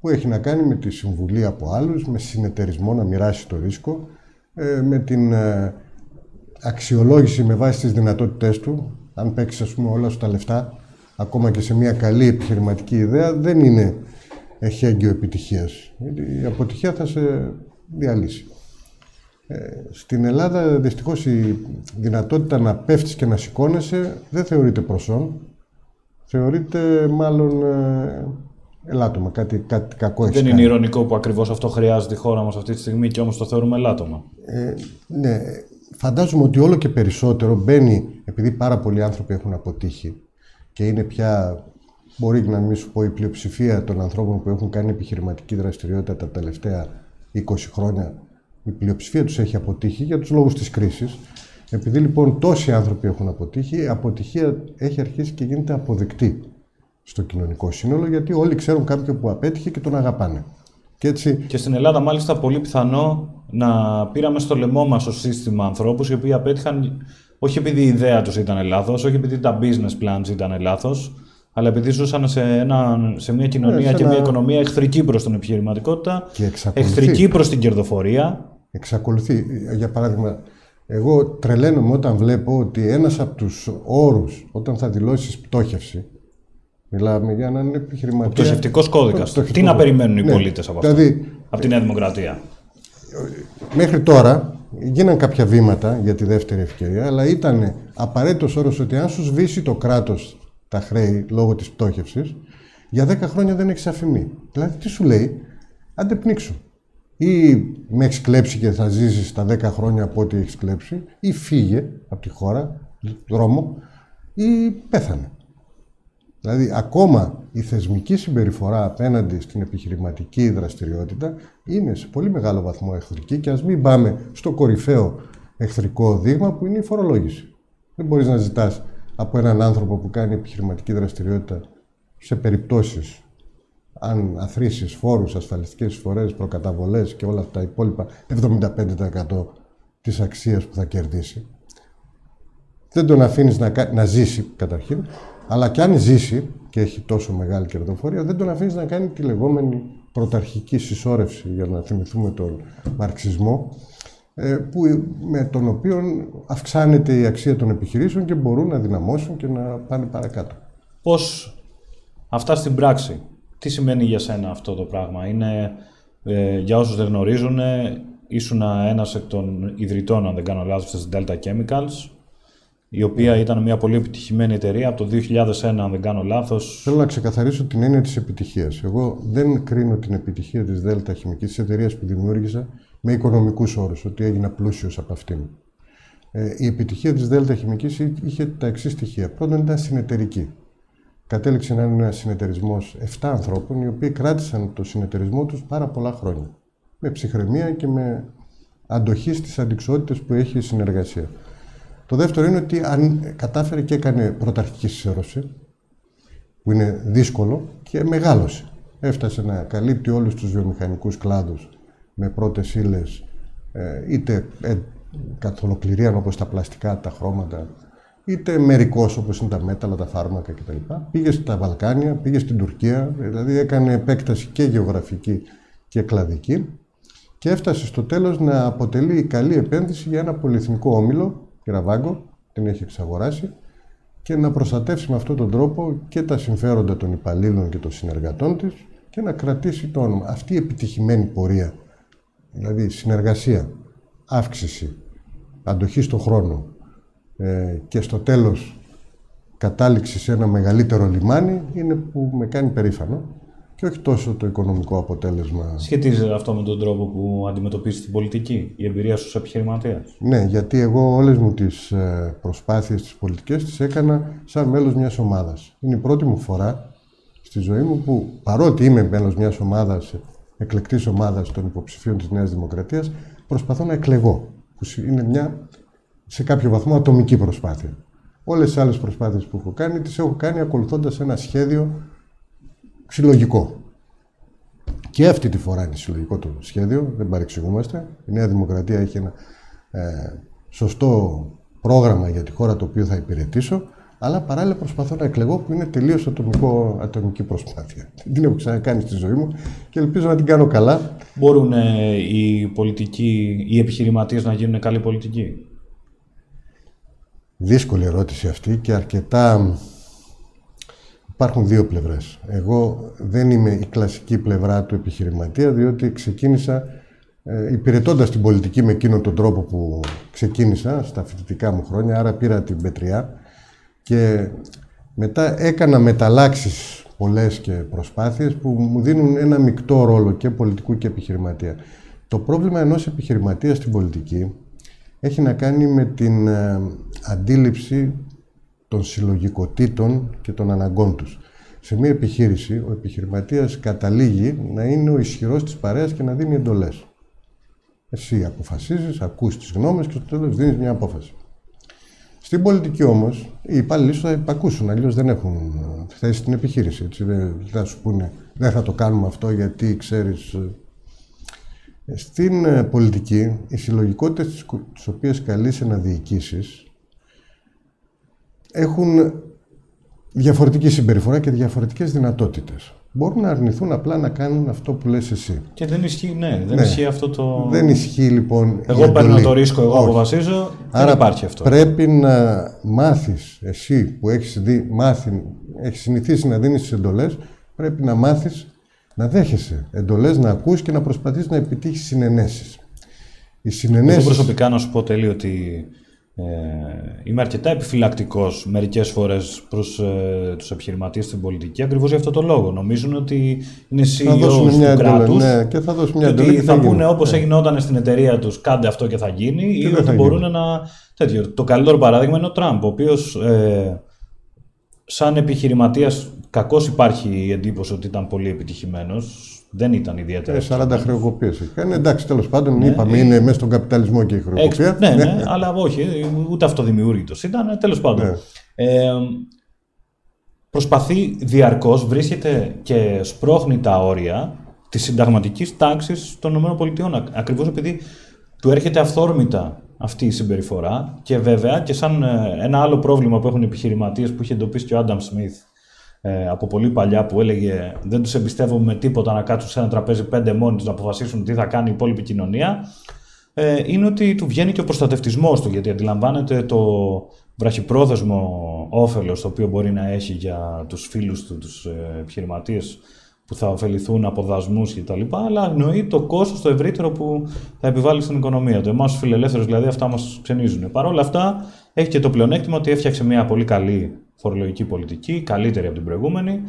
S2: που έχει να κάνει με τη συμβουλή από άλλους, με συνεταιρισμό να μοιράσει το ρίσκο, ε, με την ε, αξιολόγηση με βάση τις δυνατότητές του, αν παίξεις ας πούμε όλα σου τα λεφτά, ακόμα και σε μια καλή επιχειρηματική ιδέα, δεν είναι εχέγγυο επιτυχίας. Η αποτυχία θα σε διαλύσει. Ε, στην Ελλάδα δυστυχώς η δυνατότητα να πέφτεις και να σηκώνεσαι δεν θεωρείται προσόν. Θεωρείται μάλλον ε, ελάττωμα, κάτι, κάτι κακό
S1: έχει Δεν είναι ηρωνικό που ακριβώς αυτό χρειάζεται η χώρα μας αυτή τη στιγμή και όμως το θεωρούμε ελάττωμα.
S2: Ε, ναι, φαντάζομαι ότι όλο και περισσότερο μπαίνει, επειδή πάρα πολλοί άνθρωποι έχουν αποτύχει και είναι πια, μπορεί να μην σου πω, η πλειοψηφία των ανθρώπων που έχουν κάνει επιχειρηματική δραστηριότητα τα τελευταία 20 χρόνια η πλειοψηφία τους έχει αποτύχει για τους λόγους της κρίσης. Επειδή λοιπόν τόσοι άνθρωποι έχουν αποτύχει, η αποτυχία έχει αρχίσει και γίνεται αποδεκτή στο κοινωνικό σύνολο, γιατί όλοι ξέρουν κάποιον που απέτυχε και τον αγαπάνε.
S1: Και, έτσι... και στην Ελλάδα, μάλιστα, πολύ πιθανό να πήραμε στο λαιμό μας ως σύστημα ανθρώπους οι οποίοι απέτυχαν όχι επειδή η ιδέα τους ήταν λάθος, όχι επειδή τα business plans ήταν λάθος, αλλά επειδή ζούσαν σε, ένα, σε μια κοινωνία ναι, και μια οικονομία εχθρική προς την επιχειρηματικότητα, εχθρική προς την κερδοφορία
S2: Εξακολουθεί. Για παράδειγμα, εγώ τρελαίνομαι όταν βλέπω ότι ένας από τους όρους όταν θα δηλώσεις πτώχευση, μιλάμε για έναν επιχειρηματία... Ο
S1: πτωχευτικός κώδικας. Τι να περιμένουν οι ναι. πολίτες από αυτό, δηλαδή, από τη Νέα Δημοκρατία;
S2: Μέχρι τώρα γίναν κάποια βήματα για τη δεύτερη ευκαιρία, αλλά ήταν απαραίτητος όρος ότι αν σου σβήσει το κράτος τα χρέη λόγω της πτώχευσης, για 10 χρόνια δεν έχεις αφημί. Δηλαδή, τι σου λέει, αντεπνίξου ή με έχεις κλέψει και θα ζήσεις τα 10 χρόνια από ό,τι έχεις κλέψει, ή φύγε από τη χώρα, δρόμο, ή πέθανε. Δηλαδή, ακόμα η θεσμική συμπεριφορά απέναντι στην επιχειρηματική δραστηριότητα είναι σε πολύ μεγάλο βαθμό εχθρική και ας μην πάμε στο κορυφαίο εχθρικό δείγμα που είναι η φορολόγηση. Δεν μπορείς να ζητάς από έναν άνθρωπο που κάνει επιχειρηματική δραστηριότητα σε περιπτώσεις αν αθροίσεις φόρους, ασφαλιστικές εισφορέ, προκαταβολές και όλα τα υπόλοιπα, 75% της αξίας που θα κερδίσει. Δεν τον αφήνεις να, να ζήσει καταρχήν, αλλά και αν ζήσει και έχει τόσο μεγάλη κερδοφορία, δεν τον αφήνεις να κάνει τη λεγόμενη πρωταρχική συσσόρευση, για να θυμηθούμε τον μαρξισμό, ε, που, με τον οποίο αυξάνεται η αξία των επιχειρήσεων και μπορούν να δυναμώσουν και να πάνε παρακάτω.
S1: Πώς αυτά στην πράξη τι σημαίνει για σένα αυτό το πράγμα; Είναι, ε, για όσους δεν γνωρίζουν, ήσουν ένας εκ των ιδρυτών, αν δεν κάνω λάθος, της Delta Chemicals, η οποία ήταν μια πολύ επιτυχημένη εταιρεία από το 2001, αν δεν κάνω λάθος.
S2: Θέλω να ξεκαθαρίσω την έννοια της επιτυχίας. Εγώ δεν κρίνω την επιτυχία της Delta Χημικής, της εταιρείας που δημιούργησα, με οικονομικούς όρους, ότι έγινα πλούσιος από αυτήν. Ε, η επιτυχία της Delta Χημικής είχε τα εξής στοιχεία. Πρώτον ήταν συνεταιρική κατέληξε να είναι ένας συνεταιρισμός 7 ανθρώπων, οι οποίοι κράτησαν το συνεταιρισμό τους πάρα πολλά χρόνια. Με ψυχραιμία και με αντοχή στις αντικσότητες που έχει η συνεργασία. Το δεύτερο είναι ότι αν κατάφερε και έκανε πρωταρχική συσσέρωση, που είναι δύσκολο και μεγάλωσε. Έφτασε να καλύπτει όλους τους βιομηχανικούς κλάδους με πρώτες ύλες, ε, είτε ε, καθ' ολοκληρία όπως τα πλαστικά, τα χρώματα, είτε μερικός όπως είναι τα μέταλλα, τα φάρμακα κτλ. Πήγε στα Βαλκάνια, πήγε στην Τουρκία, δηλαδή έκανε επέκταση και γεωγραφική και κλαδική και έφτασε στο τέλος να αποτελεί καλή επένδυση για ένα πολυεθνικό όμιλο, η Ραβάγκο, την έχει εξαγοράσει, και να προστατεύσει με αυτόν τον τρόπο και τα συμφέροντα των υπαλλήλων και των συνεργατών της και να κρατήσει το όνομα. Αυτή η επιτυχημένη πορεία, δηλαδή συνεργασία, αύξηση, αντοχή στον χρόνο ε, και στο τέλος κατάληξη σε ένα μεγαλύτερο λιμάνι είναι που με κάνει περήφανο και όχι τόσο το οικονομικό αποτέλεσμα.
S1: Σχετίζεται αυτό με τον τρόπο που αντιμετωπίζεις την πολιτική, η εμπειρία σου ως επιχειρηματίας;
S2: Ναι, γιατί εγώ όλες μου τις ε, προσπάθειες, τις πολιτικές, τις έκανα σαν μέλος μιας ομάδας. Είναι η πρώτη μου φορά στη ζωή μου που παρότι είμαι μέλος μιας ομάδας, εκλεκτής ομάδας των υποψηφίων της Νέας Δημοκρατίας, προσπαθώ να εκλεγώ, που είναι μια σε κάποιο βαθμό ατομική προσπάθεια. Όλες τις άλλες προσπάθειες που έχω κάνει, τις έχω κάνει ακολουθώντας ένα σχέδιο συλλογικό. Και αυτή τη φορά είναι συλλογικό το σχέδιο, δεν παρεξηγούμαστε. Η Νέα Δημοκρατία έχει ένα ε, σωστό πρόγραμμα για τη χώρα το οποίο θα υπηρετήσω, αλλά παράλληλα προσπαθώ να εκλεγώ που είναι τελείως ατομική προσπάθεια. Δεν την έχω ξανακάνει στη ζωή μου και ελπίζω να την κάνω καλά.
S1: Μπορούν ε, οι πολιτικοί, οι επιχειρηματίες να γίνουν καλοί πολιτικοί;
S2: Δύσκολη ερώτηση αυτή και αρκετά Υπάρχουν δύο πλευρές. Εγώ δεν είμαι η κλασική πλευρά του επιχειρηματία, διότι ξεκίνησα ε, υπηρετώντας την πολιτική με εκείνον τον τρόπο που ξεκίνησα στα φοιτητικά μου χρόνια, άρα πήρα την πετριά και μετά έκανα μεταλλάξεις πολλές και προσπάθειες που μου δίνουν ένα μεικτό ρόλο και πολιτικού και επιχειρηματία. Το πρόβλημα ενός επιχειρηματίας στην πολιτική έχει να κάνει με την ε, αντίληψη των συλλογικοτήτων και των αναγκών τους. Σε μια επιχείρηση, ο επιχειρηματίας καταλήγει να είναι ο ισχυρός της παρέας και να δίνει εντολές. Εσύ αποφασίζεις, ακούς τις γνώμες και στο τέλος δίνεις μια απόφαση. Στην πολιτική όμως, οι υπάλληλοι σου θα υπακούσουν, αλλιώς δεν έχουν θέση στην επιχείρηση. Έτσι. Δεν θα σου πούνε, δεν θα το κάνουμε αυτό γιατί ξέρεις... Ε, στην ε, πολιτική, οι συλλογικότητες τις οποίες καλείσαι να διοικήσεις έχουν διαφορετική συμπεριφορά και διαφορετικές δυνατότητες. Μπορούν να αρνηθούν απλά να κάνουν αυτό που λες εσύ.
S1: Και δεν ισχύει, ναι, δεν ναι. ισχύει αυτό το...
S2: Δεν ισχύει λοιπόν
S1: Εγώ παίρνω το ρίσκο, εγώ Όχι. αποφασίζω, Άρα δεν υπάρχει αυτό.
S2: πρέπει να μάθεις, εσύ που έχεις, δει, μάθει, έχεις συνηθίσει να δίνεις τις εντολές, πρέπει να μάθεις να δέχεσαι εντολές, να ακούς και να προσπαθείς να επιτύχεις συνενέσεις.
S1: Οι συνενέσεις... Εγώ προσωπικά να σου πω τελείω ότι ε, είμαι αρκετά επιφυλακτικός μερικές φορές προς ε, τους επιχειρηματίες στην πολιτική ακριβώς για αυτό το λόγο. Νομίζουν ότι είναι CEO του κράτους
S2: ναι, και θα δώσουν μια
S1: και ότι θα πούνε όπως ναι. έγινε στην εταιρεία τους, κάντε αυτό και θα γίνει, ή ότι μπορούν γίνει. να. Τέτοιο. Το καλύτερο παράδειγμα είναι ο Τραμπ, ο οποίος ε, σαν επιχειρηματίας κακώς υπάρχει η εντύπωση ότι ήταν πολύ επιτυχημένος δεν ήταν ιδιαίτερα.
S2: 40 χρεοκοπίες έχει κάνει. Εντάξει, τέλος πάντων, ναι, είπαμε, είναι μέσα στον καπιταλισμό και η χρεοκοπία.
S1: ναι, ναι, αλλά όχι, ούτε αυτοδημιούργητο ήταν. Τέλος πάντων. Ναι. Ε, προσπαθεί διαρκώς, βρίσκεται και σπρώχνει τα όρια της συνταγματικής τάξης των ΗΠΑ. Ακριβώς επειδή του έρχεται αυθόρμητα αυτή η συμπεριφορά και βέβαια και σαν ε, ένα άλλο πρόβλημα που έχουν οι επιχειρηματίες που είχε εντοπίσει και ο Άνταμ Σμιθ ε, από πολύ παλιά που έλεγε δεν τους εμπιστεύομαι τίποτα να κάτσουν σε ένα τραπέζι πέντε μόνοι τους να αποφασίσουν τι θα κάνει η υπόλοιπη κοινωνία ε, είναι ότι του βγαίνει και ο προστατευτισμός του γιατί αντιλαμβάνεται το βραχυπρόθεσμο όφελος το οποίο μπορεί να έχει για τους φίλους του, τους ε, επιχειρηματίες που θα ωφεληθούν από δασμούς κτλ. Αλλά αγνοεί το κόστος το ευρύτερο που θα επιβάλλει στην οικονομία του. Εμάς τους φιλελεύθερους δηλαδή αυτά μας ξενίζουν. Παρ' όλα αυτά έχει και το πλεονέκτημα ότι έφτιαξε μια πολύ καλή φορολογική πολιτική, καλύτερη από την προηγούμενη.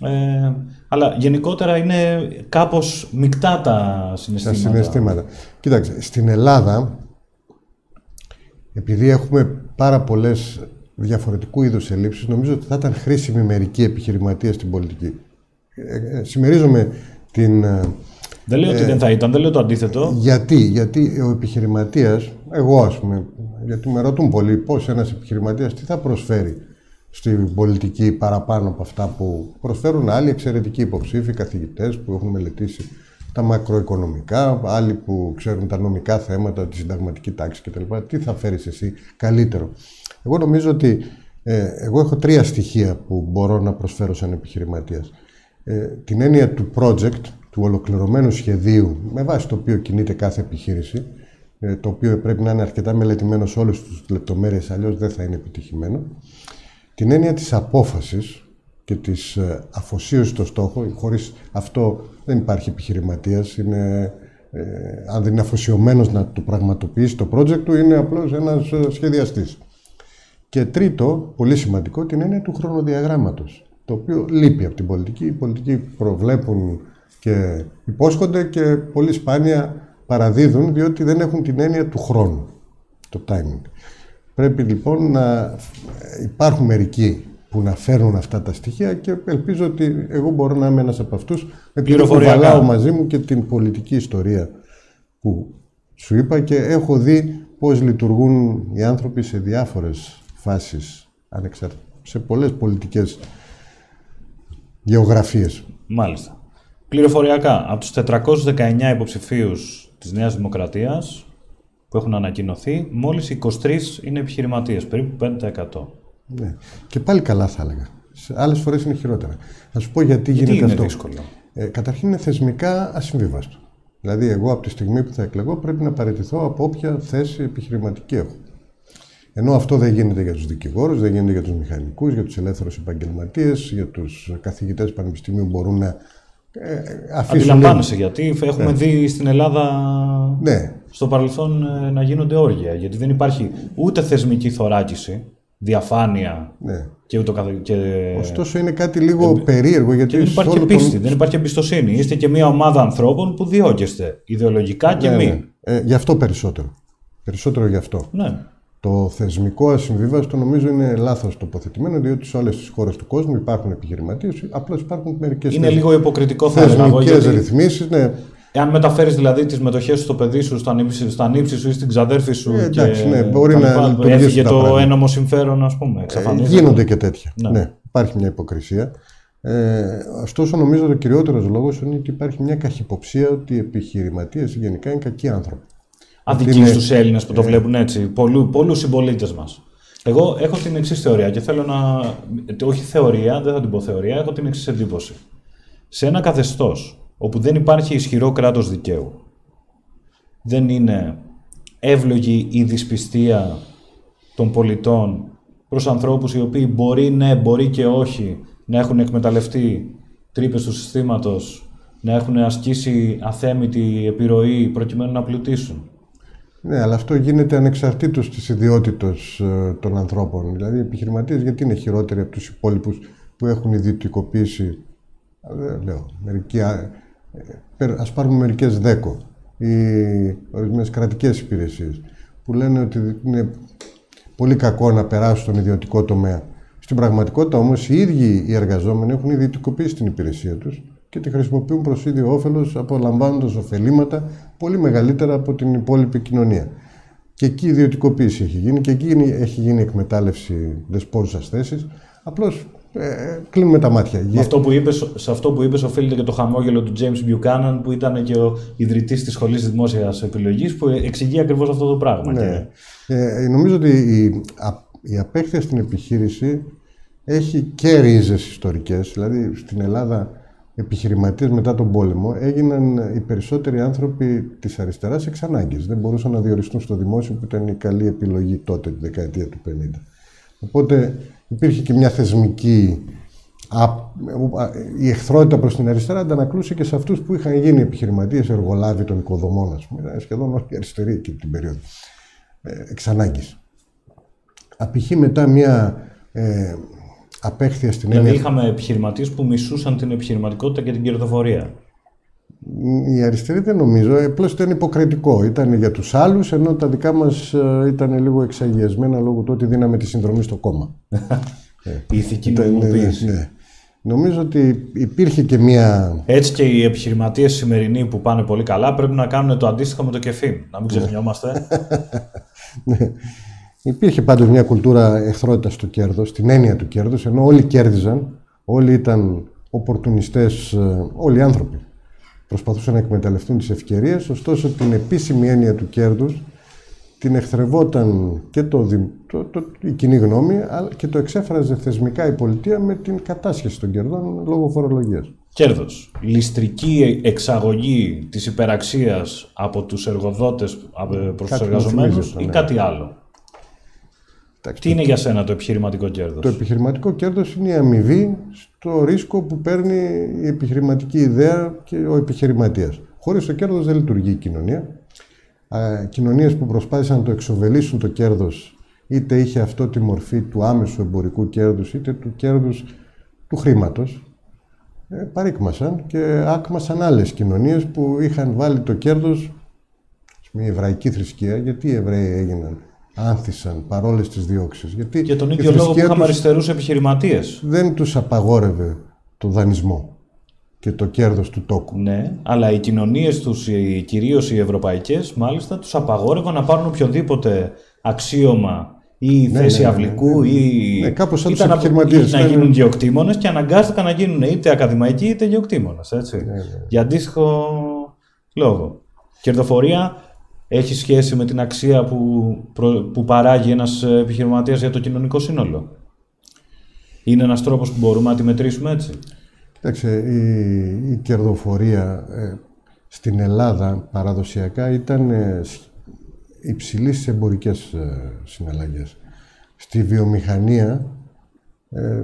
S1: Ε, αλλά γενικότερα είναι κάπως μεικτά τα συναισθήματα.
S2: Τα συναισθήματα. Κοίταξε, στην Ελλάδα, επειδή έχουμε πάρα πολλές διαφορετικού είδους ελλείψεις, νομίζω ότι θα ήταν χρήσιμη μερική επιχειρηματία στην πολιτική. Ε, ε, συμμερίζομαι την... Ε,
S1: δεν λέω ότι δεν θα ήταν, δεν λέω το αντίθετο.
S2: Γιατί, γιατί ο επιχειρηματίας, εγώ ας πούμε, γιατί με ρωτούν πολλοί πώς ένας επιχειρηματίας τι θα προσφέρει στην πολιτική παραπάνω από αυτά που προσφέρουν άλλοι εξαιρετικοί υποψήφοι, καθηγητές που έχουν μελετήσει τα μακροοικονομικά, άλλοι που ξέρουν τα νομικά θέματα, τη συνταγματική τάξη κτλ. Τι θα φέρεις εσύ καλύτερο; Εγώ νομίζω ότι ε, εγώ έχω τρία στοιχεία που μπορώ να προσφέρω σαν επιχειρηματίας. Ε, την έννοια του project, του ολοκληρωμένου σχεδίου με βάση το οποίο κινείται κάθε επιχείρηση, ε, το οποίο πρέπει να είναι αρκετά μελετημένο σε όλες τις λεπτομέρειες, αλλιώς δεν θα είναι επιτυχημένο. Την έννοια της απόφασης και της ε, αφοσίωσης στο στόχο, χωρίς αυτό δεν υπάρχει επιχειρηματίας, είναι, ε, αν δεν είναι αφοσιωμένος να το πραγματοποιήσει το project του, είναι απλώς ένας σχεδιαστής. Και τρίτο, πολύ σημαντικό, την έννοια του χρονοδιαγράμματος, το οποίο λείπει από την πολιτική. Οι πολιτικοί προβλέπουν και υπόσχονται και πολύ σπάνια παραδίδουν, διότι δεν έχουν την έννοια του χρόνου, το timing. Πρέπει λοιπόν να υπάρχουν μερικοί που να φέρουν αυτά τα στοιχεία και ελπίζω ότι εγώ μπορώ να είμαι ένας από αυτούς επειδή κουβαλάω μαζί μου και την πολιτική ιστορία που σου είπα και έχω δει πώς λειτουργούν οι άνθρωποι σε διάφορες φάσεις σε πολλές πολιτικές γεωγραφίες.
S1: Μάλιστα. Πληροφοριακά, από τους 419 υποψηφίους της Νέας Δημοκρατίας που έχουν ανακοινωθεί, μόλις 23 είναι επιχειρηματίες, περίπου 5%.
S2: Ναι. Και πάλι καλά θα έλεγα. Σε άλλες φορές είναι χειρότερα. Θα σου πω γιατί, γιατί γίνεται
S1: είναι
S2: αυτό.
S1: δύσκολο;
S2: Ε, καταρχήν είναι θεσμικά ασυμβίβαστο. Δηλαδή, εγώ από τη στιγμή που θα εκλεγώ πρέπει να παραιτηθώ από όποια θέση επιχειρηματική έχω. Ενώ αυτό δεν γίνεται για τους δικηγόρους, δεν γίνεται για τους μηχανικούς, για τους ελεύθερους επαγγελματίες, για τους καθηγητές πανεπιστημίου μπορούν να
S1: ε, αφήσουν. Αντιλαμβάνεσαι γιατί έχουμε ναι. δει στην Ελλάδα
S2: ναι.
S1: Στο παρελθόν ε, να γίνονται όργια. Γιατί δεν υπάρχει ούτε θεσμική θωράκιση, διαφάνεια
S2: ναι.
S1: και ούτω καθ... και...
S2: Ωστόσο είναι κάτι λίγο ε, περίεργο γιατί
S1: δεν υπάρχει πίστη, δεν υπάρχει εμπιστοσύνη. Είστε και μια ομάδα ανθρώπων που διώκεστε ιδεολογικά και ναι, μη. Ναι.
S2: Ε, γι' αυτό περισσότερο. Περισσότερο γι' αυτό.
S1: Ναι.
S2: Το θεσμικό ασυμβίβαστο νομίζω είναι λάθος τοποθετημένο, διότι σε όλες τις χώρες του κόσμου υπάρχουν επιχειρηματίες, απλώς υπάρχουν μερικές.
S1: Είναι λίγο υποκριτικό
S2: θα έλεγα. Θεσμικές ρυθμίσεις, ναι.
S1: Εάν μεταφέρεις δηλαδή τις μετοχές σου στο παιδί σου, στα νύψη, στα νύψη σου ή στην ξαδέρφη σου.
S2: Ε, εντάξει, και ναι, μπορεί να
S1: Έφυγε το πράγματα. ένομο συμφέρον, ας πούμε.
S2: Ε, γίνονται και τέτοια. Ναι. ναι. υπάρχει μια υποκρισία. Ε, ωστόσο, νομίζω το κυριότερος λόγος είναι ότι υπάρχει μια καχυποψία ότι οι επιχειρηματίες γενικά είναι κακοί άνθρωποι
S1: αδικεί είναι... στους Έλληνες που το ε. βλέπουν έτσι, πολλούς συμπολίτες μας. Εγώ έχω την εξής θεωρία και θέλω να. Όχι θεωρία, δεν θα την πω θεωρία, έχω την εξής εντύπωση. Σε ένα καθεστώς όπου δεν υπάρχει ισχυρό κράτος δικαίου, δεν είναι εύλογη η δυσπιστία των πολιτών προς ανθρώπους οι οποίοι μπορεί ναι, μπορεί και όχι να έχουν εκμεταλλευτεί τρύπες του συστήματος, να έχουν ασκήσει αθέμητη επιρροή προκειμένου να πλουτίσουν.
S2: Ναι, αλλά αυτό γίνεται ανεξαρτήτως της ιδιότητας ε, των ανθρώπων. Δηλαδή, οι επιχειρηματίες γιατί είναι χειρότεροι από τους υπόλοιπους που έχουν ιδιωτικοποίηση. Δεν λέω, μερικοί, ε, ας πάρουμε μερικές δέκο ή ορισμένες κρατικές υπηρεσίες που λένε ότι είναι πολύ κακό να περάσουν στον ιδιωτικό τομέα. Στην πραγματικότητα όμως οι ίδιοι οι εργαζόμενοι έχουν ιδιωτικοποιήσει την υπηρεσία τους και τη χρησιμοποιούν προς ίδιο όφελος, απολαμβάνοντας ωφελήματα πολύ μεγαλύτερα από την υπόλοιπη κοινωνία. Και εκεί η ιδιωτικοποίηση έχει γίνει και εκεί έχει γίνει εκμετάλλευση δεσπόζουσας θέσης. Απλώς ε, κλείνουμε τα μάτια.
S1: αυτό που είπες, σε αυτό που είπες, οφείλεται και το χαμόγελο του James Buchanan, που ήταν και ο ιδρυτής της Σχολής Δημόσιας Επιλογής, που εξηγεί ακριβώς αυτό το πράγμα.
S2: Ναι. Ε, νομίζω ότι η, η απέχθεια στην επιχείρηση έχει και ρίζες ιστορικές. Δηλαδή στην Ελλάδα επιχειρηματίες μετά τον πόλεμο έγιναν οι περισσότεροι άνθρωποι της αριστεράς εξ ανάγκης. Δεν μπορούσαν να διοριστούν στο δημόσιο που ήταν η καλή επιλογή τότε, τη δεκαετία του 50. Οπότε υπήρχε και μια θεσμική... Η εχθρότητα προς την αριστερά αντανακλούσε και σε αυτούς που είχαν γίνει επιχειρηματίες, εργολάβοι των οικοδομών, ας πούμε. Σχεδόν όλοι οι αριστεροί εκείνη την περίοδο. Ε, εξ ανάγκης. Απηχεί μετά μια ε, απέχθεια στην
S1: δηλαδή, έννοια. είχαμε επιχειρηματίες που μισούσαν την επιχειρηματικότητα και την κερδοφορία.
S2: Η αριστερή δεν νομίζω, απλώς ήταν υποκριτικό. Ήταν για τους άλλους, ενώ τα δικά μας ε, ήταν λίγο εξαγιασμένα λόγω του ότι δίναμε τη συνδρομή στο κόμμα.
S1: Η ηθική νομιμοποίηση. Ναι, ναι.
S2: Νομίζω ότι υπήρχε και μία.
S1: Έτσι και οι επιχειρηματίες σημερινοί που πάνε πολύ καλά πρέπει να κάνουν το αντίστοιχο με το κεφί. Να μην ξεχνιόμαστε.
S2: ναι. Υπήρχε πάντως μια κουλτούρα εχθρότητας στο κέρδος, στην έννοια του κέρδους, ενώ όλοι κέρδιζαν, όλοι ήταν οπορτουνιστές, ε, όλοι οι άνθρωποι. Προσπαθούσαν να εκμεταλλευτούν τις ευκαιρίες, ωστόσο την επίσημη έννοια του κέρδους την εχθρευόταν και το, το, το, η κοινή γνώμη αλλά και το εξέφραζε θεσμικά η πολιτεία με την κατάσχεση των κερδών λόγω φορολογίας.
S1: κέρδος. Ληστρική εξαγωγή της υπεραξίας από τους εργοδότες προς τους εργαζομένους ή ναι. κάτι άλλο; Τι είναι για σένα το επιχειρηματικό κέρδος;
S2: Το επιχειρηματικό κέρδος είναι η αμοιβή στο ρίσκο που παίρνει η επιχειρηματική ιδέα και ο επιχειρηματίας. Χωρίς το κέρδος δεν λειτουργεί η κοινωνία. Κοινωνίες που προσπάθησαν να το εξοβελήσουν το κέρδος είτε είχε αυτό τη μορφή του άμεσου εμπορικού κέρδους είτε του κέρδους του χρήματος ε, παρήκμασαν και άκμασαν άλλες κοινωνίες που είχαν βάλει το κέρδος μια εβραϊκή θρησκεία. Γιατί οι Εβραίοι έγιναν, άνθησαν παρόλες τις διώξεις. Γιατί
S1: και τον ίδιο λόγο που είχαμε αριστερούς επιχειρηματίες.
S2: Δεν τους απαγόρευε το δανεισμό και το κέρδος του τόκου.
S1: Ναι, αλλά οι κοινωνίες τους, κυρίως οι ευρωπαϊκές, μάλιστα, τους απαγόρευαν να πάρουν οποιοδήποτε αξίωμα ή ναι, θέση ναι, ναι, αυλικού
S2: ναι,
S1: ή
S2: ναι, κάπως ήταν να,
S1: να γίνουν γεωκτήμονες και αναγκάστηκαν να γίνουν είτε ακαδημαϊκοί είτε γεωκτήμονες, έτσι, για αντίστοιχο λόγο. Κερδοφορία έχει σχέση με την αξία που, που παράγει ένας επιχειρηματίας για το κοινωνικό σύνολο; Είναι ένας τρόπος που μπορούμε να τη μετρήσουμε έτσι;
S2: Κοιτάξτε, η, η κερδοφορία ε, στην Ελλάδα παραδοσιακά ήταν ε, υψηλής στις εμπορικές ε, συναλλαγές. Στη βιομηχανία ε,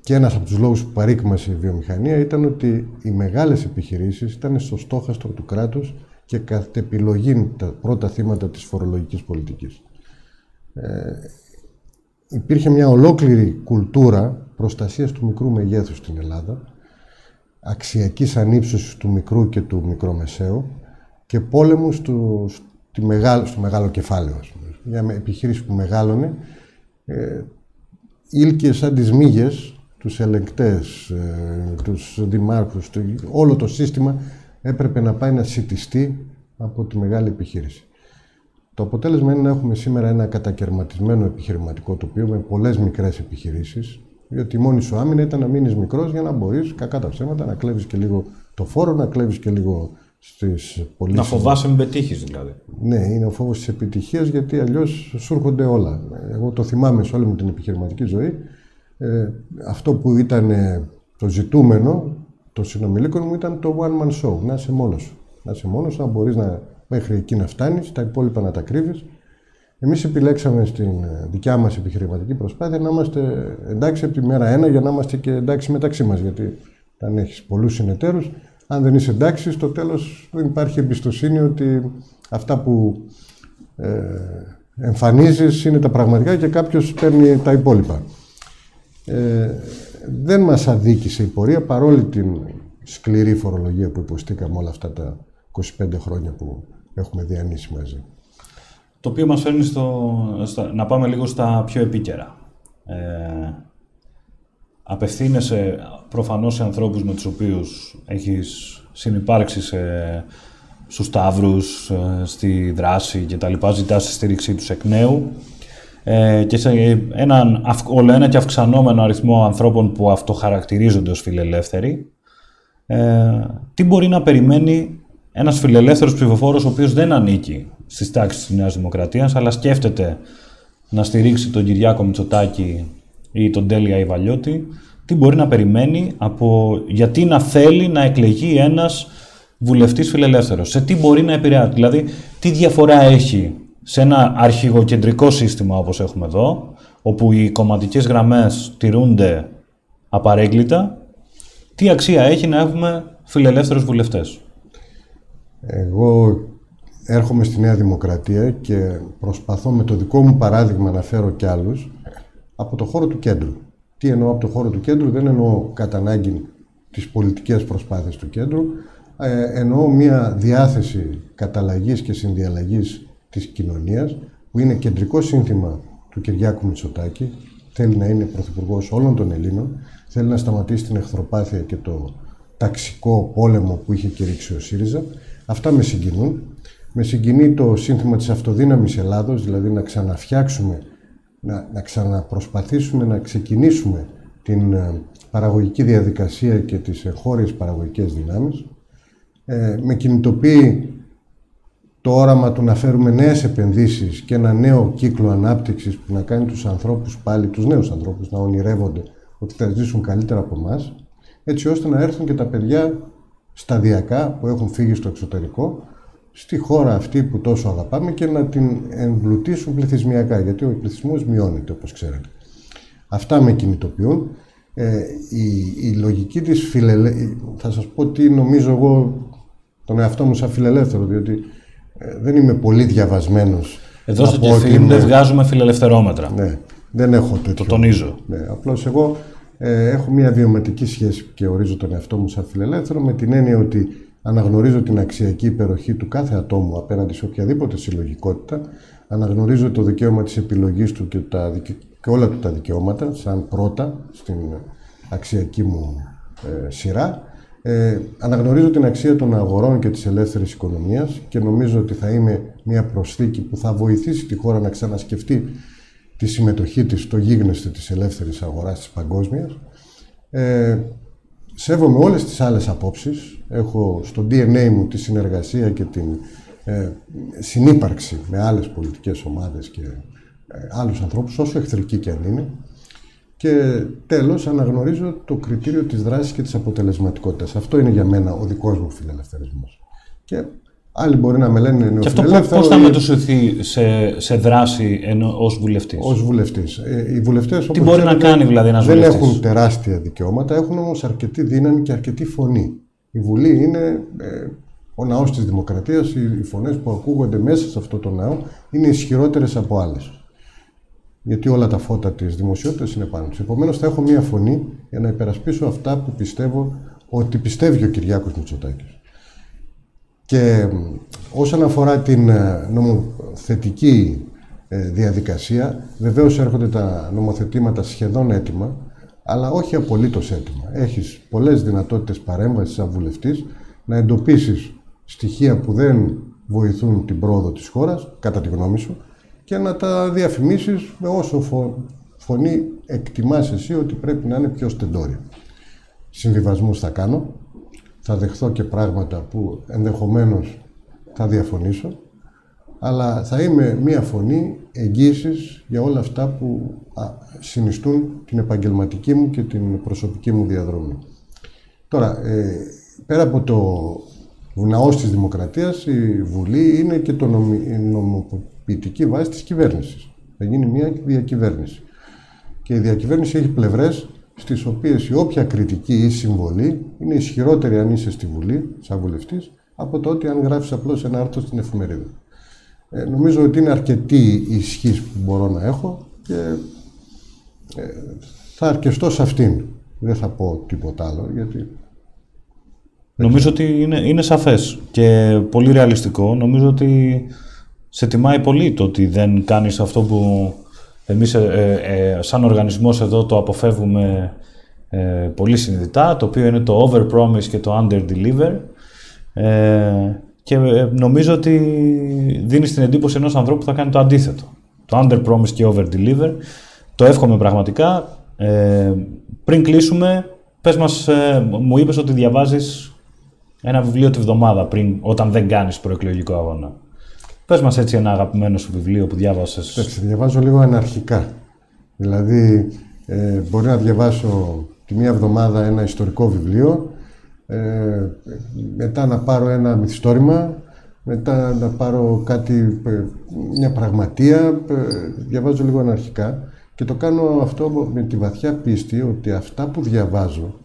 S2: και ένας από τους λόγους που παρήκμασε η βιομηχανία ήταν ότι οι μεγάλες επιχειρήσεις ήταν στο στόχαστρο του κράτους και κατ' επιλογή τα πρώτα θύματα της φορολογικής πολιτικής. Ε, υπήρχε μια ολόκληρη κουλτούρα προστασίας του μικρού μεγέθους στην Ελλάδα, αξιακής ανύψωσης του μικρού και του μικρομεσαίου, και πόλεμους στο, στη μεγάλο, στο μεγάλο κεφάλαιο. Ας πούμε. Μια επιχείρηση που μεγάλωνε, ε, ήλκε σαν τις μύγες, τους ελεγκτές, ε, τους δημάρχους, το, όλο το σύστημα έπρεπε να πάει να σιτιστεί από τη μεγάλη επιχείρηση. Το αποτέλεσμα είναι να έχουμε σήμερα ένα κατακαιρματισμένο επιχειρηματικό τοπίο με πολλές μικρές επιχειρήσεις, γιατί η μόνη σου άμυνα ήταν να μείνεις μικρός για να μπορείς, κακά τα ψέματα, να κλέβεις και λίγο το φόρο, να κλέβεις και λίγο στις πωλήσεις.
S1: Να φοβάσαι με πετύχεις δηλαδή.
S2: Ναι, είναι ο φόβος της επιτυχίας γιατί αλλιώς σου έρχονται όλα. Εγώ το θυμάμαι σε όλη μου την επιχειρηματική ζωή. Ε, αυτό που ήταν ε, το ζητούμενο των συνομιλίκων μου ήταν το one man show, να είσαι μόνος σου. Να είσαι μόνος να μπορείς να, μέχρι εκεί να φτάνεις, τα υπόλοιπα να τα κρύβεις. Εμείς επιλέξαμε στην ε, δικιά μας επιχειρηματική προσπάθεια να είμαστε εντάξει από τη μέρα ένα για να είμαστε και εντάξει μεταξύ μας. Γιατί αν έχεις πολλούς συνεταίρους, αν δεν είσαι εντάξει, στο τέλος δεν υπάρχει εμπιστοσύνη ότι αυτά που ε, εμφανίζεις είναι τα πραγματικά και κάποιος παίρνει τα υπόλοιπα. Ε, δεν μας αδίκησε η πορεία παρόλη την σκληρή φορολογία που υποστήκαμε όλα αυτά τα 25 χρόνια που έχουμε διανύσει μαζί.
S1: Το οποίο μας φέρνει στο, να πάμε λίγο στα πιο επίκαιρα. Ε, απευθύνεσαι προφανώς σε ανθρώπους με τους οποίους έχεις συνυπάρξει σε, στους Σταύρους, ε, στη δράση και τα λοιπά, ζητάς τη στήριξή τους εκ νέου ε, και σε έναν όλο ένα και αυξανόμενο αριθμό ανθρώπων που αυτοχαρακτηρίζονται ως φιλελεύθεροι, ε, τι μπορεί να περιμένει ένας φιλελεύθερος ψηφοφόρος ο οποίος δεν ανήκει στις τάξεις της Νέας Δημοκρατίας, αλλά σκέφτεται να στηρίξει τον Κυριάκο Μητσοτάκη ή τον Τέλια Ιβαλιώτη, τι μπορεί να περιμένει από γιατί να θέλει να εκλεγεί ένας βουλευτής φιλελεύθερος; Σε τι μπορεί να επηρεάσει; Δηλαδή, τι διαφορά έχει σε ένα αρχηγοκεντρικό σύστημα όπως έχουμε εδώ, όπου οι κομματικές γραμμές τηρούνται απαρέγκλητα, τι αξία έχει να έχουμε φιλελεύθερους βουλευτές;
S2: Εγώ έρχομαι στη Νέα Δημοκρατία και προσπαθώ με το δικό μου παράδειγμα να φέρω κι άλλους από το χώρο του κέντρου. Τι εννοώ από το χώρο του κέντρου, δεν εννοώ κατά ανάγκη τις πολιτικές προσπάθειες του κέντρου, ε, εννοώ μια διάθεση καταλλαγής και συνδιαλλαγής της κοινωνίας, που είναι κεντρικό σύνθημα του Κυριάκου Μητσοτάκη, θέλει να είναι πρωθυπουργός όλων των Ελλήνων, θέλει να σταματήσει την εχθροπάθεια και το ταξικό πόλεμο που είχε κηρύξει ο ΣΥΡΙΖΑ. Αυτά με συγκινούν. Με συγκινεί το σύνθημα της αυτοδύναμης Ελλάδος, δηλαδή να ξαναφτιάξουμε να, να ξαναπροσπαθήσουμε να ξεκινήσουμε την ε, παραγωγική διαδικασία και τις εγχώριες παραγωγικές δυνάμεις. Ε, με κινητοποιεί το όραμα του να φέρουμε νέες επενδύσεις και ένα νέο κύκλο ανάπτυξης που να κάνει τους ανθρώπους πάλι, τους νέους ανθρώπους, να ονειρεύονται ότι θα ζήσουν καλύτερα από εμάς. έτσι ώστε να έρθουν και τα παιδιά σταδιακά που έχουν φύγει στο εξωτερικό στη χώρα αυτή που τόσο αγαπάμε και να την εμπλουτίσουν πληθυσμιακά, γιατί ο πληθυσμός μειώνεται, όπως ξέρετε. Αυτά με κινητοποιούν. Ε, η, η λογική της φιλελεύθερη, θα σας πω τι νομίζω εγώ τον εαυτό μου σαν φιλελεύθερο, διότι ε, δεν είμαι πολύ διαβασμένος.
S1: Εδώ στο Κεφίν δεν βγάζουμε φιλελευθερόμετρα.
S2: Ναι, δεν έχω τέτοιο.
S1: Το τονίζω.
S2: Ναι, απλώς εγώ ε, έχω μια βιωματική σχέση και ορίζω τον εαυτό μου σαν φιλελεύθερο με την έννοια ότι αναγνωρίζω την αξιακή υπεροχή του κάθε ατόμου απέναντι σε οποιαδήποτε συλλογικότητα, αναγνωρίζω το δικαίωμα της επιλογής του και, τα, και όλα του τα δικαιώματα σαν πρώτα στην αξιακή μου ε, σειρά. Ε, αναγνωρίζω την αξία των αγορών και της ελεύθερης οικονομίας και νομίζω ότι θα είμαι μια προσθήκη που θα βοηθήσει τη χώρα να ξανασκεφτεί τη συμμετοχή της στο γίγνεσθε της ελεύθερης αγοράς της παγκόσμιας. Ε, σέβομαι όλες τις άλλες απόψεις. Έχω στο DNA μου τη συνεργασία και την ε, συνύπαρξη με άλλες πολιτικές ομάδες και ε, άλλους ανθρώπους, όσο εχθρικοί και αν είναι. Και τέλος, αναγνωρίζω το κριτήριο της δράσης και της αποτελεσματικότητας. Αυτό είναι για μένα ο δικός μου φιλελευθερισμός. Και Άλλοι μπορεί να με λένε
S1: νεοφιλελεύθερο. Και αυτό πώ θα μετουσιωθεί σε, σε δράση ως βουλευτής;
S2: Ω βουλευτής. Ε, οι βουλευτές.
S1: Τι μπορεί να κάνει δηλαδή ένας
S2: βουλευτής; Δεν έχουν τεράστια δικαιώματα, έχουν όμως αρκετή δύναμη και αρκετή φωνή. Η Βουλή είναι ε, ο ναός της Δημοκρατίας. Οι, οι φωνές που ακούγονται μέσα σε αυτό το ναό είναι ισχυρότερες από άλλες. Γιατί όλα τα φώτα της δημοσιότητας είναι πάνω τους. Επομένως, θα έχω μία φωνή για να υπερασπίσω αυτά που πιστεύω ότι πιστεύει ο Κυριάκος Μητσοτάκης. Και όσον αφορά την ε, νομοθετική ε, διαδικασία, βεβαίως έρχονται τα νομοθετήματα σχεδόν έτοιμα, αλλά όχι απολύτως έτοιμα. Έχεις πολλές δυνατότητες παρέμβασης σαν βουλευτής, να εντοπίσεις στοιχεία που δεν βοηθούν την πρόοδο της χώρας, κατά τη γνώμη σου, και να τα διαφημίσεις με όσο φωνή εκτιμάς εσύ ότι πρέπει να είναι πιο στεντόρια. Συμβιβασμούς θα κάνω, θα δεχθώ και πράγματα που ενδεχομένως θα διαφωνήσω, αλλά θα είμαι μία φωνή εγγύησης για όλα αυτά που συνιστούν την επαγγελματική μου και την προσωπική μου διαδρομή. Τώρα, ε, πέρα από το ναός της Δημοκρατίας, η Βουλή είναι και το νομι, η νομοποιητική βάση της κυβέρνησης. Θα γίνει μία διακυβέρνηση. Και η διακυβέρνηση έχει πλευρές στις οποίες η όποια κριτική ή συμβολή είναι ισχυρότερη αν είσαι στη Βουλή, σαν βουλευτής, από το ότι αν γράφεις απλώς ένα άρθρο στην εφημερίδα. Ε, νομίζω ότι είναι αρκετή η ισχύ που μπορώ να έχω και ε, θα αρκεστώ σε αυτήν. Δεν θα πω τίποτα άλλο, γιατί...
S1: Νομίζω ότι είναι, είναι σαφές και πολύ ρεαλιστικό. Νομίζω ότι σε τιμάει πολύ το ότι δεν κάνεις αυτό που εμείς ε, ε, ε, σαν οργανισμός εδώ το αποφεύγουμε πολύ συνειδητά, το οποίο είναι το over-promise και το under-deliver. και νομίζω ότι δίνεις την εντύπωση ενός ανθρώπου που θα κάνει το αντίθετο. Το under-promise και over-deliver. Το εύχομαι πραγματικά. πριν κλείσουμε, πες μας, μου είπες ότι διαβάζεις ένα βιβλίο τη βδομάδα πριν, όταν δεν κάνεις προεκλογικό αγώνα. Πες μας έτσι ένα αγαπημένο σου βιβλίο που διάβασες.
S2: Πες, διαβάζω λίγο αναρχικά. Δηλαδή, ε, μπορεί να διαβάσω τη μία εβδομάδα ένα ιστορικό βιβλίο, ε, μετά να πάρω ένα μυθιστόρημα, μετά να πάρω κάτι, ε, μια πραγματεία, ε, διαβάζω λίγο αναρχικά και το κάνω αυτό με τη βαθιά πίστη ότι αυτά που διαβάζω ε,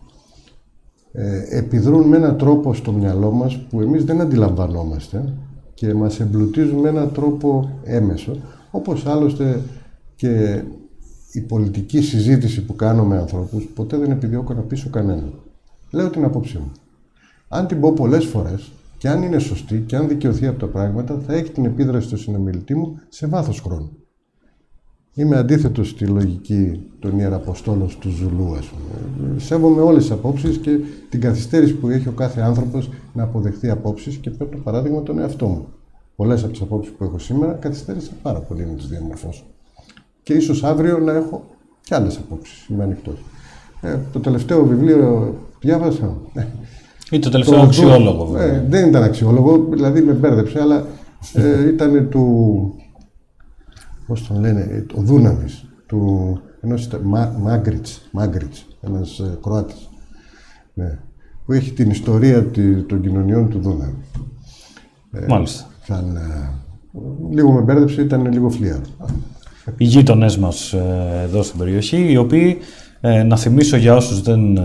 S2: επιδρούν με έναν τρόπο στο μυαλό μας που εμείς δεν αντιλαμβανόμαστε και μας εμπλουτίζουν με έναν τρόπο έμεσο, όπως άλλωστε και η πολιτική συζήτηση που κάνω με ανθρώπους ποτέ δεν επιδιώκω να πείσω κανέναν. Λέω την απόψη μου. Αν την πω πολλές φορές και αν είναι σωστή και αν δικαιωθεί από τα πράγματα, θα έχει την επίδραση στο συνομιλητή μου σε βάθος χρόνου. Είμαι αντίθετος στη λογική των Ιεραποστόλων του Ζουλού, ας πούμε. Σέβομαι όλες τις απόψεις και την καθυστέρηση που έχει ο κάθε άνθρωπος να αποδεχθεί απόψεις και παίρνω παράδειγμα τον εαυτό μου. Πολλές από τις απόψεις που έχω σήμερα καθυστέρησα πάρα πολύ να τις διαμορφώσω. Και ίσως αύριο να έχω και άλλες απόψεις. Είμαι ανοιχτός. Ε, το τελευταίο βιβλίο διάβασα.
S1: Ή το τελευταίο το αξιόλογο.
S2: Ε, δεν ήταν αξιόλογο, δηλαδή με μπέρδεψε, αλλά ε, ήταν του πώς τον λένε, ο Δούναβης, του ενός Μάγκριτς, Μάγκριτς, ένας ε, Κροάτης. Ναι. Που έχει την ιστορία των κοινωνιών του Δούναβη.
S1: Μάλιστα.
S2: Σαν, λίγο με μπέρδεψε, ήταν λίγο φλιάρο.
S1: Οι γείτονές μας εδώ στην περιοχή, οι οποίοι, να θυμίσω για όσους δεν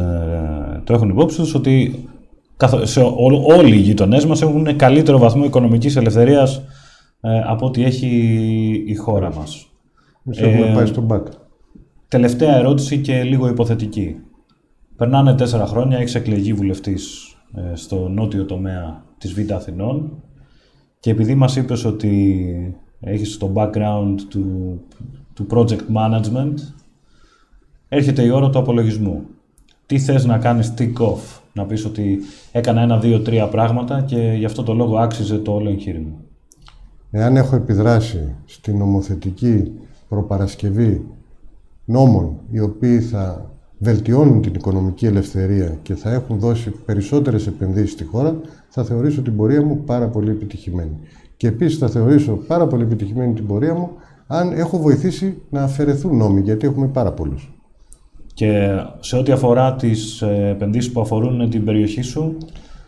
S1: το έχουν υπόψη τους, ότι σε όλοι οι γείτονές μας έχουν καλύτερο βαθμό οικονομικής ελευθερίας από ό,τι έχει η χώρα μας.
S2: Εμείς έχουμε πάει στον ΠΑΚ.
S1: Τελευταία ερώτηση και λίγο υποθετική. Περνάνε τέσσερα χρόνια, έχεις εκλεγεί βουλευτής στο νότιο τομέα της Β' Αθηνών και επειδή μας είπες ότι έχεις το background του, του project management, έρχεται η ώρα του απολογισμού. Τι θες να κάνεις tick off, να πεις ότι έκανα ένα, δύο, τρία πράγματα και γι' αυτό το λόγο άξιζε το όλο εγχείρημα.
S2: Εάν έχω επιδράσει στην νομοθετική προπαρασκευή νόμων οι οποίοι θα βελτιώνουν την οικονομική ελευθερία και θα έχουν δώσει περισσότερες επενδύσεις στη χώρα, θα θεωρήσω την πορεία μου πάρα πολύ επιτυχημένη. Και επίσης θα θεωρήσω πάρα πολύ επιτυχημένη την πορεία μου αν έχω βοηθήσει να αφαιρεθούν νόμοι, γιατί έχουμε πάρα πολλούς.
S1: Και σε ό,τι αφορά τις ε, επενδύσεις που αφορούν την περιοχή σου, ε,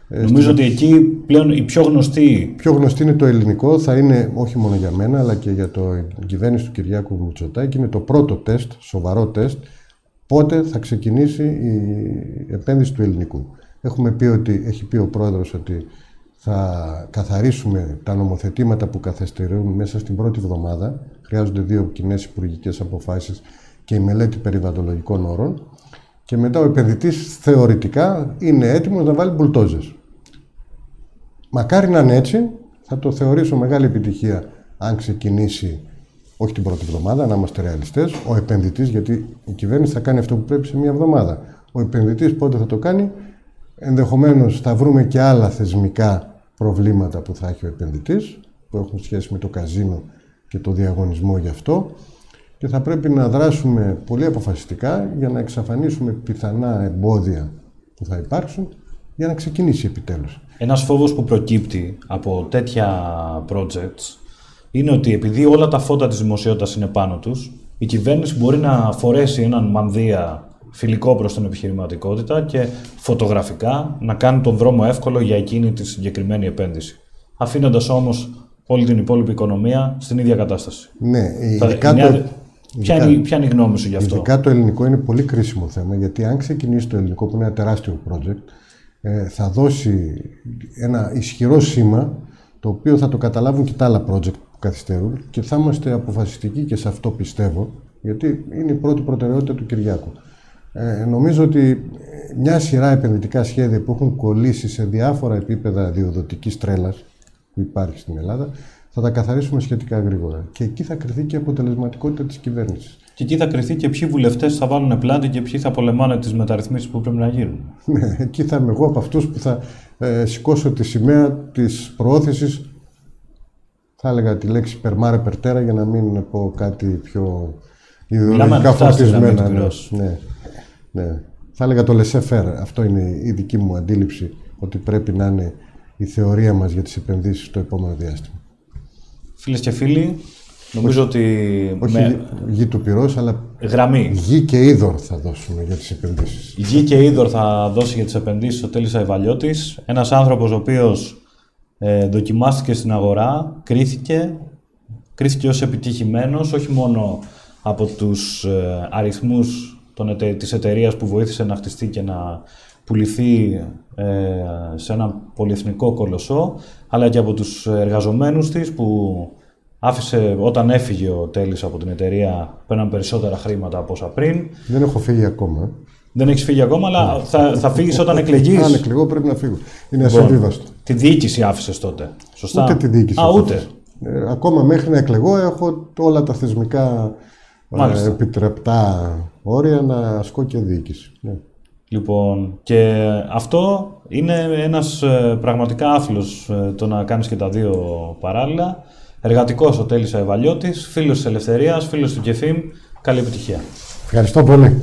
S1: νομίζω ότι εκεί πλέον η πιο γνωστή...
S2: Πιο γνωστή είναι το ελληνικό, θα είναι όχι μόνο για μένα, αλλά και για το κυβέρνηση του Κυριάκου Μητσοτάκη. Είναι το πρώτο τεστ, σοβαρό τεστ, πότε θα ξεκινήσει η επένδυση του ελληνικού. Έχουμε πει ότι, έχει πει ο πρόεδρος ότι θα καθαρίσουμε τα νομοθετήματα που καθυστερούν μέσα στην πρώτη εβδομάδα. Χρειάζονται δύο κοινές υπουργικές αποφάσεις και η μελέτη περιβαλλοντολογικών όρων. Και μετά ο επενδυτής θεωρητικά είναι έτοιμος να βάλει μπουλτόζες. Μακάρι να είναι έτσι, θα το θεωρήσω μεγάλη επιτυχία αν ξεκινήσει όχι την πρώτη εβδομάδα, να είμαστε ρεαλιστές. Ο επενδυτής, γιατί η κυβέρνηση θα κάνει αυτό που πρέπει σε μία εβδομάδα. Ο επενδυτής πότε θα το κάνει, ενδεχομένως θα βρούμε και άλλα θεσμικά προβλήματα που θα έχει ο επενδυτής, που έχουν σχέση με το καζίνο και το διαγωνισμό γι' αυτό. Και θα πρέπει να δράσουμε πολύ αποφασιστικά για να εξαφανίσουμε πιθανά εμπόδια που θα υπάρξουν για να ξεκινήσει επιτέλους.
S1: Ένας φόβος που προκύπτει από τέτοια projects είναι ότι επειδή όλα τα φώτα της δημοσιότητας είναι πάνω τους, η κυβέρνηση μπορεί να φορέσει έναν μανδύα φιλικό προς την επιχειρηματικότητα και φωτογραφικά να κάνει τον δρόμο εύκολο για εκείνη τη συγκεκριμένη επένδυση. Αφήνοντας όμως όλη την υπόλοιπη οικονομία στην ίδια κατάσταση.
S2: Ναι, ειδικά το...
S1: Ποια, είναι, ποια είναι η γνώμη σου γι' αυτό;
S2: Ειδικά το ελληνικό είναι πολύ κρίσιμο θέμα, γιατί αν ξεκινήσει το ελληνικό, που είναι ένα τεράστιο project, ε, θα δώσει ένα ισχυρό σήμα, το οποίο θα το καταλάβουν και τα άλλα project καθυστερούν και θα είμαστε αποφασιστικοί και σε αυτό πιστεύω, γιατί είναι η πρώτη προτεραιότητα του Κυριάκου. Ε, νομίζω ότι μια σειρά επενδυτικά σχέδια που έχουν κολλήσει σε διάφορα επίπεδα διοδοτικής τρέλας που υπάρχει στην Ελλάδα, θα τα καθαρίσουμε σχετικά γρήγορα. Και εκεί θα κρυθεί και η αποτελεσματικότητα της κυβέρνησης.
S1: Και εκεί θα κρυθεί και ποιοι βουλευτές θα βάλουν πλάτη και ποιοι θα πολεμάνε τις μεταρρυθμίσεις που πρέπει να γίνουν.
S2: Ναι, εκεί θα είμαι εγώ από αυτούς που θα ε, σηκώσω τη σημαία της προώθησης θα έλεγα τη λέξη περμάρε περτέρα για να μην πω κάτι πιο ιδεολογικά φορτισμένα. Ναι, ναι, ναι. Θα έλεγα το laissez Αυτό είναι η δική μου αντίληψη ότι πρέπει να είναι η θεωρία μας για τις επενδύσεις στο επόμενο διάστημα.
S1: Φίλες και φίλοι, νομίζω ότι...
S2: Όχι με... γη του πυρός, αλλά
S1: γραμμή.
S2: γη και είδωρ θα δώσουμε για τις επενδύσεις.
S1: Γη και είδωρ θα δώσει για τις επενδύσεις ο Τέλης Αϊβαλιώτης. Ένας άνθρωπος ο οποίος ε, δοκιμάστηκε στην αγορά, κρίθηκε, κρίθηκε ως επιτυχημένος, όχι μόνο από τους ε, αριθμούς των, της εταιρείας που βοήθησε να χτιστεί και να πουληθεί ε, σε ένα πολυεθνικό κολοσσό, αλλά και από τους εργαζομένους της που άφησε, όταν έφυγε ο Τέλης από την εταιρεία, παίρναν περισσότερα χρήματα από όσα πριν.
S2: Δεν έχω φύγει ακόμα.
S1: Δεν έχεις φύγει ακόμα, αλλά θα, θα φύγεις όταν εκλεγείς;
S2: Αν εκλεγώ, πρέπει να φύγω. Είναι λοιπόν, ασυμβίβαστο.
S1: Τη διοίκηση άφησες τότε. Σωστά;
S2: Ούτε τη διοίκηση.
S1: Α, ούτε.
S2: Ε, ακόμα μέχρι να εκλεγώ, έχω όλα τα θεσμικά ε, επιτρεπτά όρια να ασκώ και διοίκηση. Ναι.
S1: Λοιπόν, και αυτό είναι ένας ε, πραγματικά άθλος ε, το να κάνεις και τα δύο παράλληλα. Εργατικός ο Τέλης Αβαλιώτης, φίλος της Ελευθερίας, φίλος του Κεφίμ. Καλή επιτυχία.
S2: Ευχαριστώ πολύ.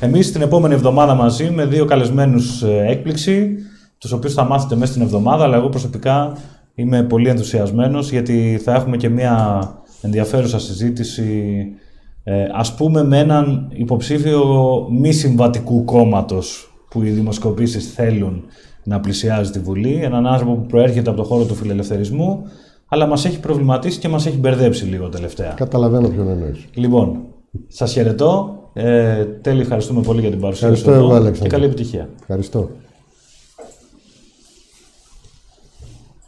S1: Εμείς την επόμενη εβδομάδα μαζί με δύο καλεσμένους ε, έκπληξη, τους οποίους θα μάθετε μέσα στην εβδομάδα, αλλά εγώ προσωπικά είμαι πολύ ενθουσιασμένος γιατί θα έχουμε και μια ενδιαφέρουσα συζήτηση ε, ας πούμε με έναν υποψήφιο μη συμβατικού κόμματος που οι δημοσκοπήσεις θέλουν να πλησιάζει τη Βουλή. Έναν άνθρωπο που προέρχεται από το χώρο του φιλελευθερισμού, αλλά μας έχει προβληματίσει και μας έχει μπερδέψει λίγο τελευταία.
S2: Καταλαβαίνω ποιον εννοείς.
S1: Λοιπόν, σας χαιρετώ. Ε, τέλει, ευχαριστούμε πολύ για την παρουσία
S2: Ευχαριστώ
S1: σας εδώ
S2: εγώ, Αλέξανδρο.
S1: και καλή επιτυχία.
S2: Ευχαριστώ.